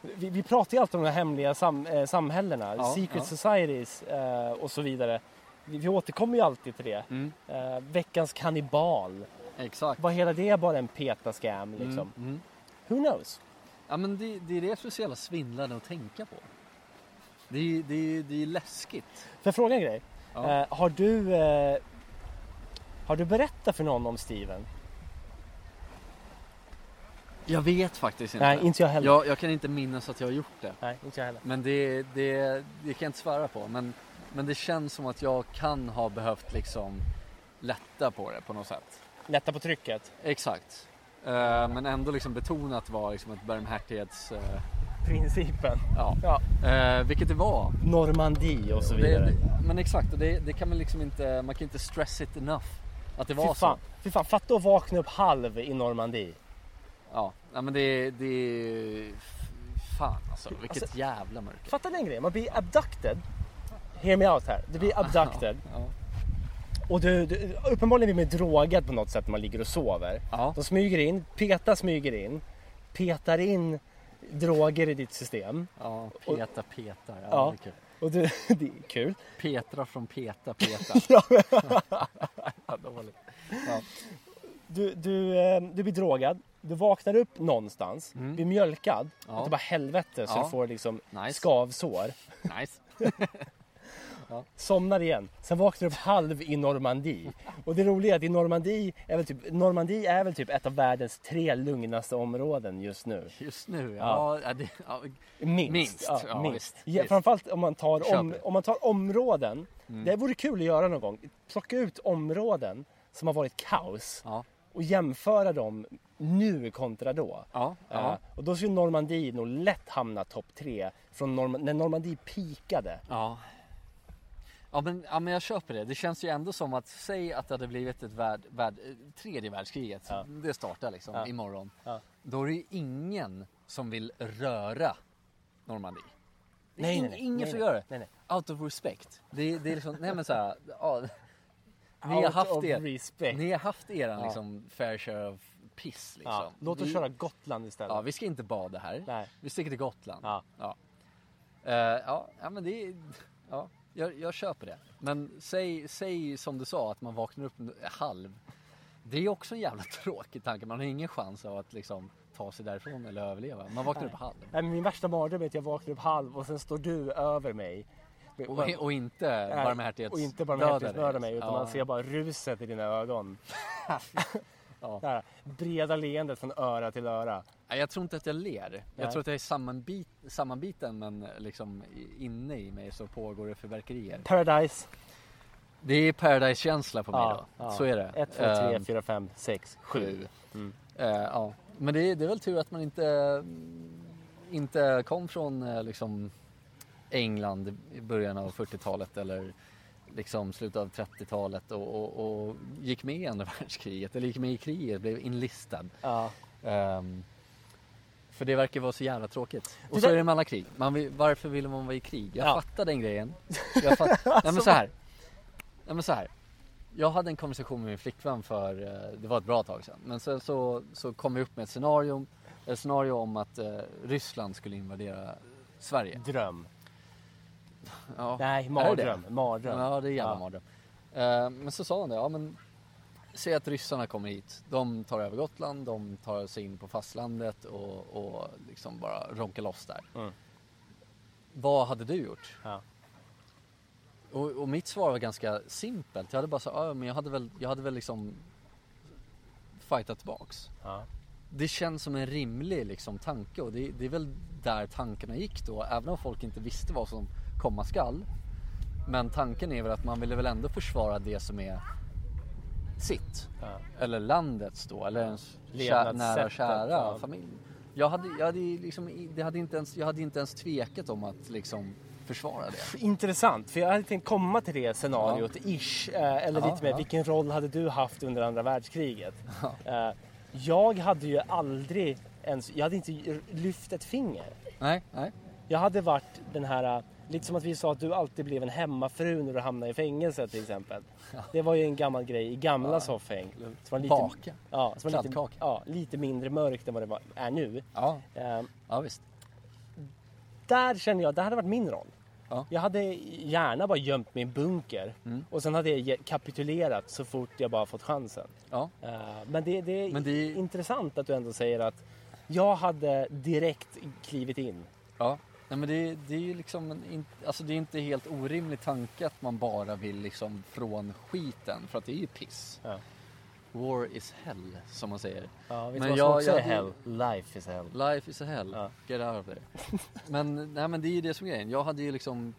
vi, vi pratar ju alltid om de här hemliga sam, eh, samhällena, Ja, secret ja. societies eh, och så vidare. Vi, vi återkommer ju alltid till det. Mm. Eh, veckans kannibal. Exakt. Var hela det bara en peta-scam liksom? Mm. Mm. Who knows? Ja men det, det är det som är så jävla svindlande att tänka på. Det är, det det är läskigt. Får jag fråga en grej? Ja. Eh, har du eh, Har du berättat för någon om Steven? Jag vet faktiskt inte. Nej, inte jag heller. Jag, jag kan inte minnas att jag har gjort det. Nej, inte jag heller. Men det, det, det kan jag inte svära på. Men, men det känns som att jag kan ha behövt liksom lätta på det på något sätt. Lätta på trycket. Exakt. Eh, men ändå liksom betona att det var liksom ett barmhärtighets... eh, Principen. ja. Ja. Eh, vilket det var. Normandie och så Det, vidare. det, men exakt, och det, det kan man liksom inte, man kan inte stress it enough. Att det var Fy fan, så. fy fan, fatta att vakna upp halv i Normandie. Ja, ja men det, det, fan alltså, vilket Alltså- jävla mörker. Fatta den grejen, man blir abducted. Hear me out här. Du blir abducted. Ja, Och du, du uppenbarligen blir man drogad på något sätt när man ligger och sover. ja, De smyger in, Peta smyger in, petar in droger i ditt system. ja peta petar, ja, Ja. Det är kul. Och du, det är kul. Petra från peta peta. Ja, dåligt. Ja. Du, du, eh, du blir drogad, du vaknar upp någonstans, Mm. blir mjölkad, Ja. och det bara helvete så Ja. du får liksom Nice. skavsår. Nice. Somnar igen, sen vaknar du upp halv i Normandie. Och det roliga är att i Normandie är väl typ, Normandie är väl typ ett av världens tre lugnaste områden just nu. Just nu, Ja. ja. ja, det, ja Minst. Minst, Ja, ja, minst. visst, Ja, framförallt om man, tar om, om man tar områden. Mm. Det vore kul att göra någon gång. Plocka ut områden som har varit kaos ja, och jämföra dem nu kontra då. ja, Ja. ja. och då skulle Normandie nog lätt hamna topp tre från Norm- när Normandie pikade. Ja. Ja men, ja men jag köper det. Det känns ju ändå som att, säg att det hade blivit ett värld, värld, eh, tredje världskriget, Ja. det startar liksom Ja. imorgon. Ja. Då är det ju ingen som vill röra Normandie. Nej, nej, nej. ingen nej, som gör det. Nej, nej. Out of respect. Det, är- det är liksom, nej men såhär, ja, ni har haft er, respect. ni har haft eran Ja. liksom fair share of piss liksom. Ja, låt oss Vi- köra Gotland istället. Ja, vi ska inte bada här. Nej. Vi sticker till Gotland. Ja. Ja, Eh, ja, ja men det är, ja, jag, jag köper det. Men säg, säg som du sa att man vaknar upp halv. Det är också en jävla tråkig tanke. Man har ingen chans av att liksom ta sig därifrån eller överleva. Man vaknar upp halv. Nej, men min värsta mardröm är att jag vaknar upp halv och sen står du över mig. Och, och inte Nej, barmhärtighets Och inte barmhärtighetsmörda mig utan man ser bara ruset i dina ögon. Ja. Det här breda leendet från öra till öra. Jag tror inte att jag ler. Nej. Jag tror att jag är sammanbit, sammanbiten men liksom inne i mig så pågår det förverkerier. Paradise. Det är paradise-känsla på mig Ja, då. ja. Så är det. 1, 2, 3, Ehm, 4, 5, 6, 7. Sju. Mm. Eh, ja. Men det är, det är väl tur att man inte, inte kom från eh, liksom England i början av 40-talet eller liksom slutet av 30-talet och, och, och gick med i andra världskriget eller gick med i kriget, blev enlistad. Ja. Ehm, för det verkar vara så jävla tråkigt. Och Det så där- är det med alla krig. Vill, varför vill man vara i krig? Jag Ja. fattar den grejen. Jag fatt, nej men så här. Nej men så här. Jag hade en konversation med min flickvän för, eh, det var ett bra tag sedan. Men sen så, så kom vi upp med ett scenario, ett scenario om att eh, Ryssland skulle invadera Sverige. Dröm. Ja. Nej, mardröm. det? Mardröm. Ja, det är jävla Ja. mardröm. Eh, men så sa hon det, ja men Säg att ryssarna kommer hit, de tar över Gotland, de tar sig in på fastlandet och, och liksom bara ronkar loss där. Mm. Vad hade du gjort? Ja. Och, och mitt svar var ganska simpelt. Jag hade bara sagt, ja men jag hade väl, jag hade väl liksom fightat tillbaks. Ja. Det känns som en rimlig liksom, tanke och det, det är väl där tankarna gick då, även om folk inte visste vad som komma skall. Men tanken är väl att man ville väl ändå försvara det som är sitt. Ja. Eller landets då, eller ens kär, nära kära ja. familj. Jag hade, jag, hade liksom, det hade inte ens, jag hade inte ens tvekat om att liksom försvara det. Intressant, för jag hade tänkt komma till det scenariot, ish. Eh, eller Ja, lite mer, ja. vilken roll hade du haft under andra världskriget? Eh, jag hade ju aldrig ens, jag hade inte lyft ett finger. Nej, nej. Jag hade varit den här, lite som att vi sa att du alltid blev en hemmafru när du hamnade i fängelse till exempel. Det var ju en gammal grej i gamla Ja. soffhäng. Som lite, ja, som var lite, ja, lite mindre mörkt än vad det var, är nu. Ja, Ehm, ja visst. där känner jag, det hade varit min roll. Ja. Jag hade gärna bara gömt mig i en bunker Mm. och sen hade jag kapitulerat så fort jag bara fått chansen. Ja. Eh, men det, det är Men det intressant att du ändå säger att jag hade direkt klivit in. Ja, nej men det, det är ju liksom en, alltså det är inte helt orimlig tanke att man bara vill liksom från skiten för att det är ju piss. Ja. War is hell som man säger. Ja, vet Men vad jag- också jag är hell? Life is hell. Life is a hell, Ja. get out of there. men, nej men det är ju det som är grejen. Jag hade ju liksom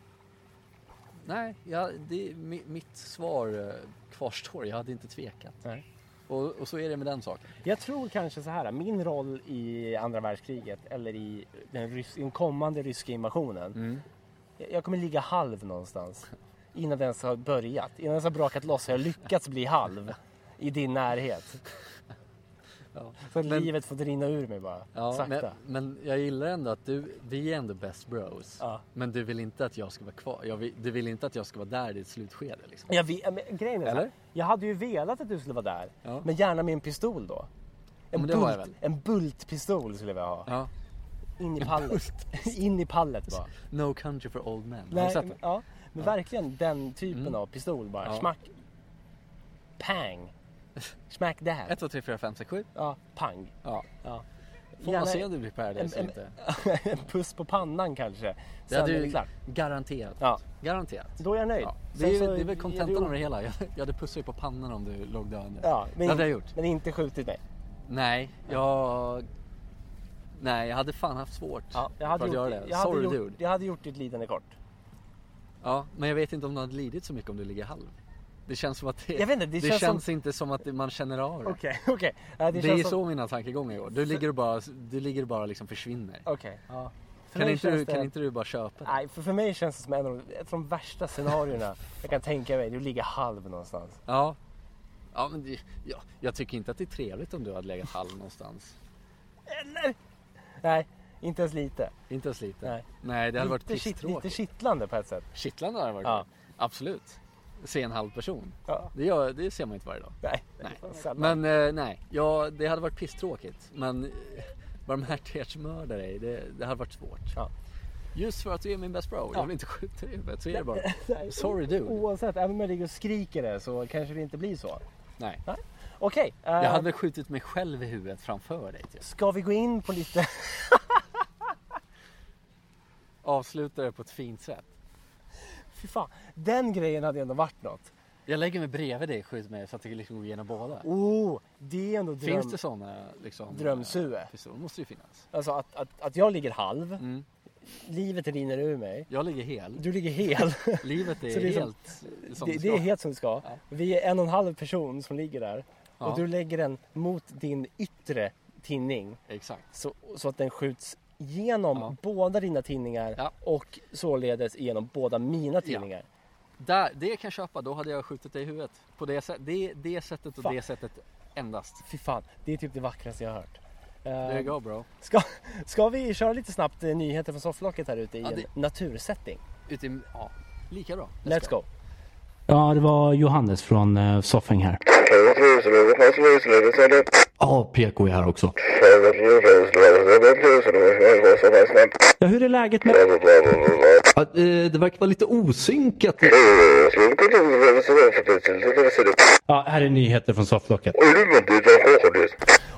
Nej, jag, det, mi- mitt svar eh, kvarstår. Jag hade inte tvekat. Nej. Och, och så är det med den saken. Jag tror kanske så här, min roll i andra världskriget eller i den, rys- den kommande ryska invasionen. Mm. Jag- Jag kommer ligga halv någonstans. Innan det ens har börjat. Innan det ens har brakat loss har jag lyckats bli halv. I din närhet. Ja. Så att Men- livet får rinna ur mig bara. Ja, sakta. men, men jag gillar ändå att du, vi är ändå best bros. Ja. Men du vill inte att jag ska vara kvar. Jag vill, du vill inte att jag ska vara där i ett slutskede liksom. Jag, vet, men, grejen är så här, Eller? jag hade ju velat att du skulle vara där. Ja. Men gärna med en pistol då. En, det jag bult, en bultpistol skulle jag vilja ha. Ja. In i pallet. In i pallet bara. No country for old men. Har du Nej, sett men, den? ja, men verkligen den typen Mm. av pistol bara. Ja. Smack. Pang. Smack that. 1, 2, 3, 4, 5, 6, 7. Ja, pang. Ja. Ja. Får man se om du blir paradise en- eller inte? en puss på pannan kanske. Det hade är det ju klart. garanterat. Ja, Garanterat. då är jag nöjd. Ja. Det är, så det är väl du- kontentan av det hela. Jag, jag hade pussat dig på pannan om du låg döende. Ja, men, det hade jag gjort. men inte skjutit mig. Nej, jag... Nej, jag hade fan haft svårt Ja, jag hade för att gjort, göra det. Jag hade, Sorry gjort, dude. jag hade gjort ditt lidande kort. Ja, men jag vet inte om du hade lidit så mycket om du ligger halv. Det känns som att det, Jag vet inte, det det känns känns, som- inte som att man känner av det. Okej, okej. Ja, Det, det är som... så mina tankegångar går. Du ligger och bara, du ligger och bara liksom försvinner. Okej. Ja. För Kan inte, du, det- kan inte du bara köpa det? Nej, för, för mig känns det som en av de, ett av de värsta scenarierna jag kan tänka mig. Du ligger halv någonstans. Ja. Ja, men det, ja, jag tycker inte att det är trevligt om du hade legat halv någonstans. Eller? Nej, inte ens lite. Inte ens lite. Nej. Nej, det hade varit lite, lite pisstråkigt. kittlande på ett sätt. Kittlande hade det varit. Ja. Absolut. Se en halv person. Ja. Det, gör, det ser man inte varje dag. Nej, Nej. Men eh, nej, ja, det hade varit pisstråkigt. Men eh, barmhärtighetsmördare, det, det hade varit svårt. Ja. Just för att du är min best bro. Ja. Jag vill inte skjuta dig i huvudet, så är det bara. Nej, Sorry dude. Oavsett, även om jag ligger och skriker det så kanske det inte blir så. Nej. Okej, eh, Jag hade skjutit mig själv i huvudet framför dig. Typ. ska vi gå in på lite... Avsluta det på ett fint sätt. Fy fan, den grejen hade ändå varit något. Jag lägger mig bredvid dig skjuter mig så att det liksom går igenom båda. Oh, det är ändå dröm... Finns det sådana liksom? Drömsue. eh, pistoler? måste ju finnas. Alltså att, att, att jag ligger halv, Mm. livet rinner ur mig. Jag ligger hel. Du ligger hel. Livet är, Så det är som- helt som det, det det är helt som det ska. Ja. Vi är en och en halv person som ligger där. Ja. Och du lägger den mot din yttre tinning. Exakt. Så, så att den skjuts genom Ja. båda dina tinningar Ja. och således genom båda mina tinningar. Där, det kan jag köpa, då hade jag skjutit dig i huvudet. På det, det, det sättet och Fan. det sättet endast. Fy fan, det är typ det vackraste jag har hört. There Eh, you go bro. ska, ska vi köra lite snabbt eh, nyheter från sofflocket här ute i Ja, en det- natursetting? Ute i, ja, lika bra. Let's go! Ja, det var Johannes från uh, Soffing här. Ja, PK är här också. Ja, hur är läget med... Ja, eh, det verkar vara lite osynkat. Ja, här är nyheter från sofflocket.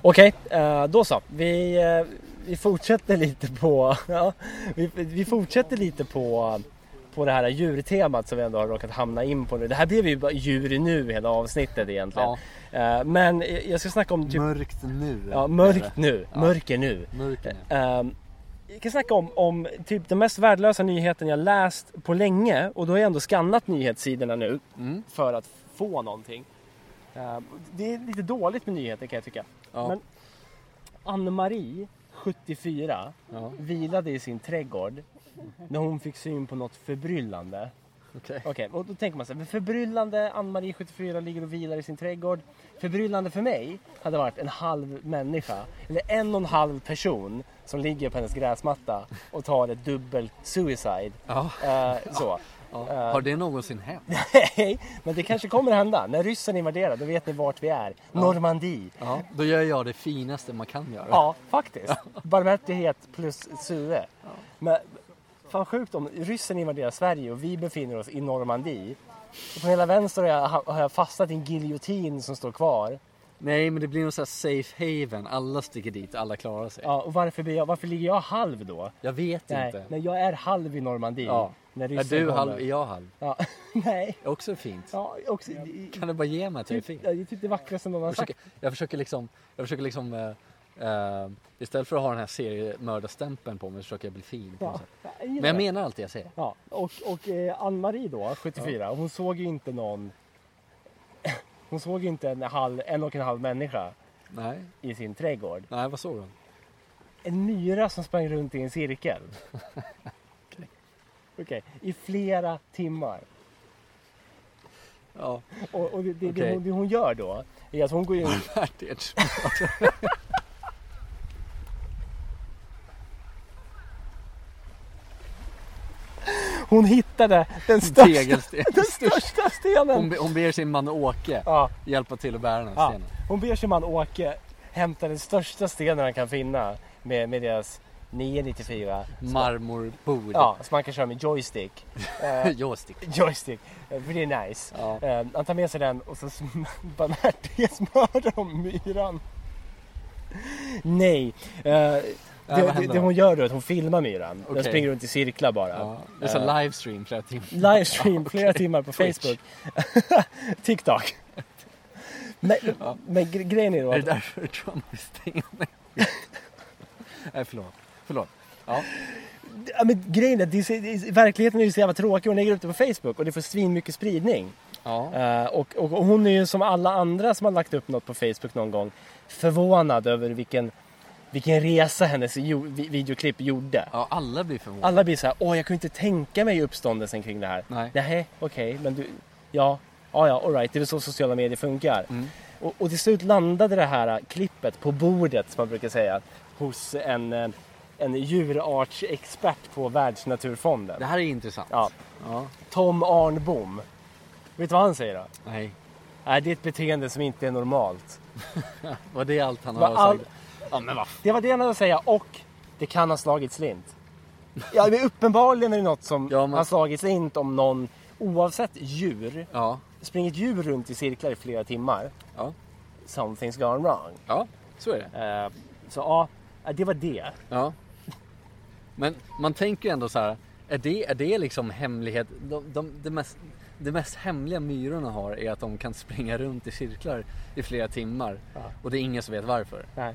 Okej, eh, då så. Vi, eh, vi fortsätter lite på... Ja, vi, vi fortsätter lite på, på det här djurtemat som vi ändå har råkat hamna in på nu. Det här blev ju bara djur nu hela avsnittet egentligen. Eh, men jag ska snacka om typ... Mörkt nu. Ja, mörkt nu. Ja. Mörker nu. Mörker nu. Ehm, jag kan snacka om, om typ den mest värdelösa nyheten jag läst på länge och då har jag ändå skannat nyhetssidorna nu Mm. för att få någonting. Ehm, det är lite dåligt med nyheter kan jag tycka. Ja. Men Ann-Marie, 74, Ja. vilade i sin trädgård när hon fick syn på något förbryllande. Okej. Okej, och då tänker man så här, förbryllande, Ann-Marie 74 ligger och vilar i sin trädgård. Förbryllande för mig hade varit en halv människa, eller en och en halv person som ligger på hennes gräsmatta och tar ett dubbelt suicide. Ja. Eh, så. Ja. Eh. Har det någonsin hänt? Nej, men det kanske kommer hända. När ryssen invaderar, då vet ni vart vi är. Normandie. Ja. Då gör jag det finaste man kan göra. Ja, faktiskt. Barmhärtighet plus sue. Men fan sjukt om ryssen invaderar Sverige och vi befinner oss i Normandie. Och på hela vänster har jag, har jag fastnat i en giljotin som står kvar. Nej men det blir någon sån här safe haven. Alla sticker dit alla klarar sig. Ja, och varför, blir jag, varför ligger jag halv då? Jag vet Nej, inte. men jag är halv i Normandie. Ja. När Är du halv? Är jag halv? Ja. Nej. Också fint. Ja, också, Kan du bara ge mig att jag är fin? ja, det är typ det vackraste någon har sagt. jag försöker liksom, jag försöker liksom eh, istället för att ha den här seriemördarstämpeln på mig så försöker jag bli fin Ja, jag Men jag det. menar allt jag säger. Ja, och, och eh, Ann-Marie då, 74, hon såg ju inte någon... Hon såg ju inte en, halv, en och en halv människa Nej, i sin trädgård. nej vad såg hon? En myra som sprang runt i en cirkel. Okej, i flera timmar. Ja, Och, och det, det, det, Okej. hon, det hon gör då är att hon går in... Hon hittade den största, den största stenen! Hon, be- hon ber sin man Åke Ja, hjälpa till att bära den här ja. stenen. Hon ber sin man Åke hämta den största stenen han kan finna med, med deras 994. Marmorbord. Ja, som man kan köra med joystick. Eh, Joystick. joystick. Eh, För det är nice. Ja. Eh, han tar med sig den och så sm- barmhärtighetsmördar de myran. Nej. Det, det, hon gör då är att hon filmar myran. Den Okej. springer runt i cirklar bara. Ja, det är så Eh, livestream flera timmar. Livestream flera Okej. timmar på Twitch. Facebook. TikTok. Men, men gre- grejen är då Är att det därför Trump är stenad? Nej förlåt. Förlåt. Ja. Ja, men grejen är att det är, så- är, verkligheten är ju så jävla tråkig. Hon lägger upp det på Facebook och det får svin mycket spridning. Ja. Eh, och, och, och hon är ju som alla andra som har lagt upp något på Facebook någon gång förvånad över vilken, vilken resa hennes videoklipp gjorde. ja, alla blir förvånade. Alla blir så här, åh jag kunde inte tänka mig uppståndelsen kring det här. Nej. Nej, okej, men du, ja, ja, ja, alright, det är väl så sociala medier funkar. Mm. Och, och till slut landade det här klippet på bordet, som man brukar säga, hos en, eh, en djurartsexpert på Världsnaturfonden. Det här är intressant. Ja, Ja. Tom Arnbom. Vet du vad han säger då? Nej. Nej, det är ett beteende som inte är normalt. Var det allt han har all- sagt? Ja Det var det han hade att säga och det kan ha slagit slint. Ja, men uppenbarligen är det något som Ja, men- har slagit slint om någon, oavsett djur, Ja. springer ett djur runt i cirklar i flera timmar. Ja. Something's gone wrong. Ja, så är det. Eh, så ja, det var det. Ja. Men man tänker ju ändå så här. Är det, är det liksom hemlighet? De, de, det, mest, det mest hemliga myrorna har är att de kan springa runt i cirklar i flera timmar. Ja. Och det är ingen som vet varför. Nej.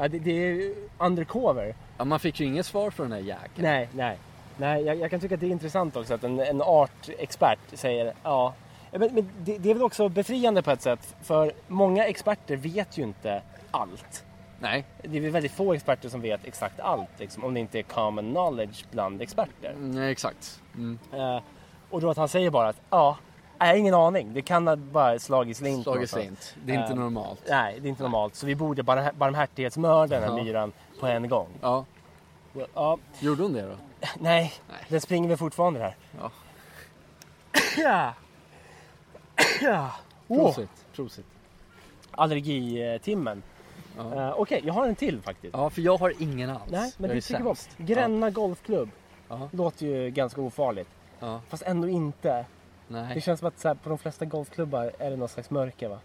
Ja, det, det är undercover. Ja, man fick ju inget svar från den här jäkeln. Nej, nej. Nej, jag, jag kan tycka att det är intressant också att en, en artexpert säger ja. Men, men det, det är väl också befriande på ett sätt. För många experter vet ju inte allt. Nej. Det är väl väldigt få experter som vet exakt allt. Liksom, om det inte är common knowledge bland experter. Nej, exakt. Mm. Eh, och då att han säger bara att ja, jag har ingen aning. Det kan ha bara slagit slint. Slagit slint. Det är inte Eh, normalt. Nej, det är inte normalt. Så vi borde bara barmhärtighetsmörda den här Ja. myran på en gång. Ja. Ja, Gjorde hon det då? nej, Nej. den springer väl fortfarande där. Ja. Ja. ja. Prosit. Prosit. allergitimmen. Ja. Eh, Okej, jag har en till faktiskt. ja, för jag har ingen alls. Nej, men jag det är tycker om. Gränna golfklubb. Ja. Låter ju ganska ofarligt. Ja. Fast ändå inte. Det Nej, känns som att så här, på de flesta golfklubbar är det någon slags mörker va?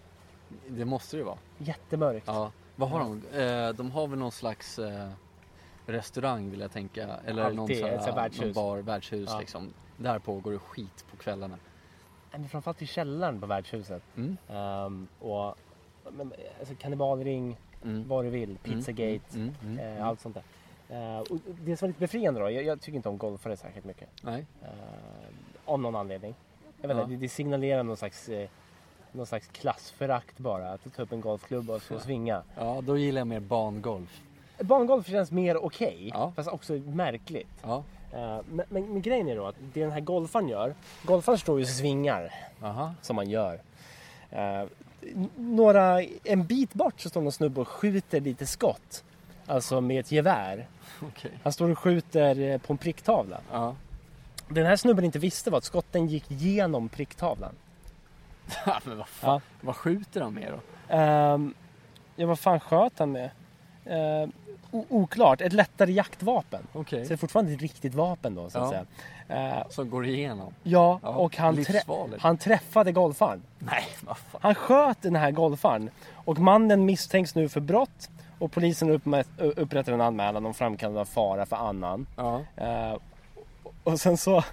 det måste det vara. Jättemörkt. Ja. Vad har de? Eh, de har väl någon slags eh, restaurang vill jag tänka. Eller någon, Alltid, sån ett sånt här här, värdshus. någon bar, värdshus Ja. liksom. Där pågår det skit på kvällarna. Nej, Men framförallt i källaren på värdshuset. Mm. Ehm, och men, alltså, kannibalring, Mm. vad du vill, pizzagate, Mm. Mm. eh, Mm. allt sånt där. Eh, och det som var lite befriande då, jag, jag tycker inte om golfare särskilt mycket. Nej. Eh, av någon anledning. Jag vet Ja. inte, det, det signalerar någon slags, eh, någon slags klassförakt bara. Att ta upp en golfklubba och så svinga. Ja, då gillar jag mer bangolf. Bangolf känns mer okej, Ja. fast också märkligt. Ja. Eh, men, men, men grejen är då att det den här golfaren gör, golfaren står ju och svingar Aha. som man gör. N- några, en bit bort så står någon snubbe och skjuter lite skott. Alltså med ett gevär. Okej. Han står och skjuter eh, på en pricktavla. Ja. Den här snubben inte visste var att skotten gick genom pricktavlan. men vad fan. Ja. Vad skjuter de med då? Ehm, ja, vad fan sköt han med? Ehm, o- oklart. Ett lättare jaktvapen. Okej. Så det är fortfarande ett riktigt vapen då så att Ja. säga. Ehm, Som går igenom? ja, Ja, och han, trä- livsfarligt. han träffade golfaren. Nej, vad fan. Han sköt den här golfaren. Och mannen misstänks nu för brott. Och polisen uppmä- upprättar en anmälan om framkallande av fara för annan. Ja. Ehm, och sen så...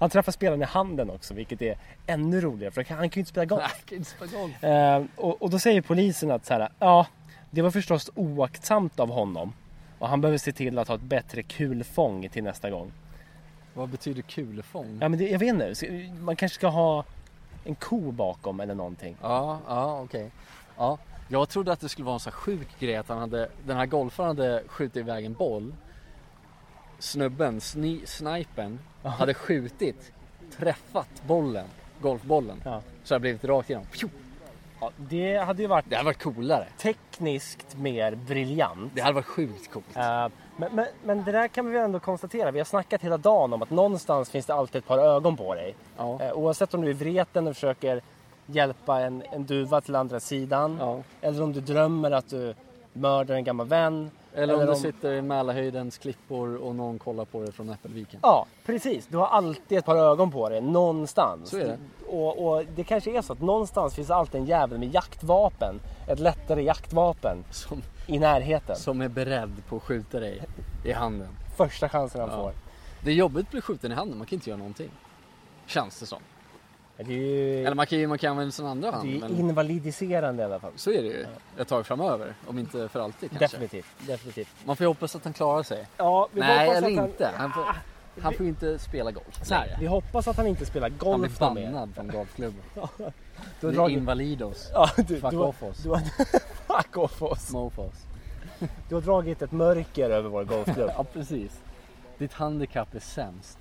Han träffar spelaren i handen också, vilket är ännu roligare. För han kan ju inte spela golf. Nej, kan inte spela golf. Eh, och, och då säger polisen att så här, ja, det var förstås oaktsamt av honom. Och han behöver se till att ha ett bättre kulfång till nästa gång. Vad betyder kulefång? Ja, men det, jag vet inte, man kanske ska ha en ko bakom eller någonting. Ja, ja okej. Ja. Jag trodde att det skulle vara en så här sjuk grej att han hade, den här golfaren hade skjutit iväg en boll. Snubben, sni, snipern, hade skjutit, träffat bollen, golfbollen. Ja. Så det hade blivit rakt igenom. Pju! Ja, det hade ju varit Det hade varit coolare. tekniskt mer briljant. Det hade varit sjukt coolt. Eh, men, men, men det där kan vi ändå konstatera. Vi har snackat hela dagen om att någonstans finns det alltid ett par ögon på dig. Ja. Eh, oavsett om du är vreten och försöker hjälpa en, en duva till andra sidan. Ja. Eller om du drömmer att du mördar en gammal vän. Eller om eller du om- sitter i Mälarhöjdens klippor och någon kollar på dig från Äppelviken. Ja, precis. Du har alltid ett par ögon på dig någonstans. Så är det. Och, och det kanske är så att någonstans finns alltid en jävel med jaktvapen. Ett lättare jaktvapen Som, i närheten. som är beredd på att skjuta dig i handen. Första chansen han Ja. får. Det är jobbigt att bli skjuten i handen, man kan inte göra någonting. Känns det som. Det ju Eller man kan ju man kan använda sin andra hand. det är Men invalidiserande i alla fall. så är det ju ett tag framöver. Om inte för alltid kanske. Definitivt. Definitivt. Man får ju hoppas att han klarar sig. Ja, vi Nej, eller att han- inte. Han får, han får ju inte spela golf längre. vi hoppas att han inte spelar Han golf blir någon mer. bannad från golfklubben. Du har är dragit... invalidos. Ja, du, Fuck du, off oss. Du har... Fuck off oss. Mofos. Du har dragit ett mörker över vår golfklubb. Ja precis. Ditt handikapp är sämst.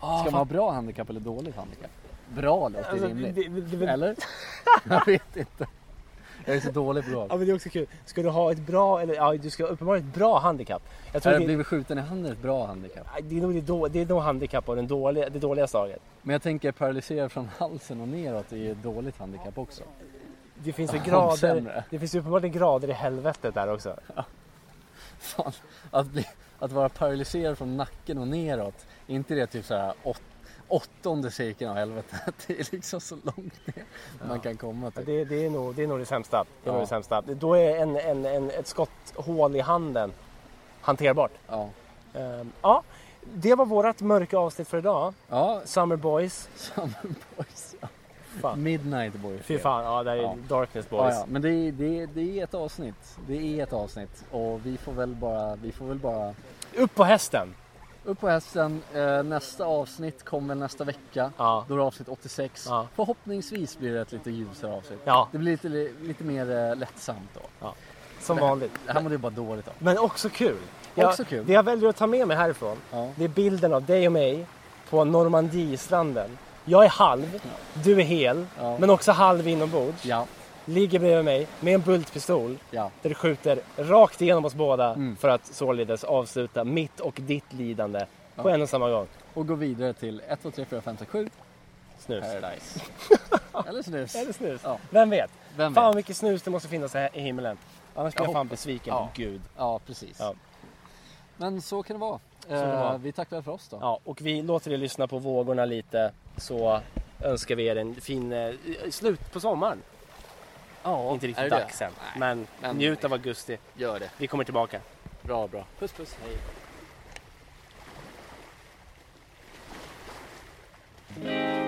Ah, Ska man ha bra handikapp eller dåligt handikapp? Bra låter Alltså, rimligt. det, det, det, Eller? Jag vet inte. Jag är så dålig på golf. Ja men det är också kul. Ska du ha ett bra, eller ja du ska uppenbarligen ett bra handikapp. Jag tror Har jag det, blivit skjuten i handen ett bra handikapp? det är nog det, då, det är nog handikapp och den dåliga, det dåliga slaget. Men jag tänker paralyserad från halsen och neråt är ett dåligt handikapp också. Det finns ju Ja, grader, det finns uppenbarligen grader i helvetet där också. Fan, att, bli, att vara paralyserad från nacken och neråt, är inte det typ såhär åt, åttonde cirkeln av helvetet? Det är liksom så långt ner man kan komma Ja, till. Det, det, är nog, det är nog det sämsta. Det är Ja. det sämsta. Då är en, en, en, ett skotthål i handen hanterbart. Ja. Ehm, ja, det var vårt mörka avsnitt för idag. Ja, Summer Boys. Summer Boys. Fan. Midnight Boys. Fy fan, ja det är Ja. Darkness Ja, Boys. ja. Men det är, det, är, det är ett avsnitt. Det är ett avsnitt. Och vi får väl bara, vi får väl bara Upp på hästen! Upp på hästen. Eh, nästa avsnitt kommer nästa vecka. Ja. Då är det avsnitt 86. Ja. Förhoppningsvis blir det ett lite ljusare avsnitt. Ja. Det blir lite, lite mer eh, lättsamt då. Som vanligt. Det här mådde ju bara dåligt av. Men också kul. Jag, Också kul. Det jag väljer att ta med mig härifrån, Ja. det är bilden av dig och mig på Normandie-stranden. Jag är halv, du är hel, Ja. men också halv inombords. Ja, Ligger bredvid mig med en bultpistol ja. där du skjuter rakt igenom oss båda Mm. för att således avsluta mitt och ditt lidande på en och samma gång. Och gå vidare till 1, 2, 3, 4, 5, 6, 7. Snus. Paradise. Eller snus. Eller snus. Ja. Vem vet? Vem Fan vet? mycket snus det måste finnas här i himlen. Annars blir Jag jag fan besviken Ja. på Gud. Ja, precis. Ja. Men så kan det vara. Eh. Vi tackar för oss då. Ja, och vi låter er lyssna på vågorna lite så önskar vi er en fin eh, slut på sommaren. Ja, inte riktigt dags än. Men, men njut av augusti. Gör det. Vi kommer tillbaka. Bra, bra. Puss, puss. Hej. Mm.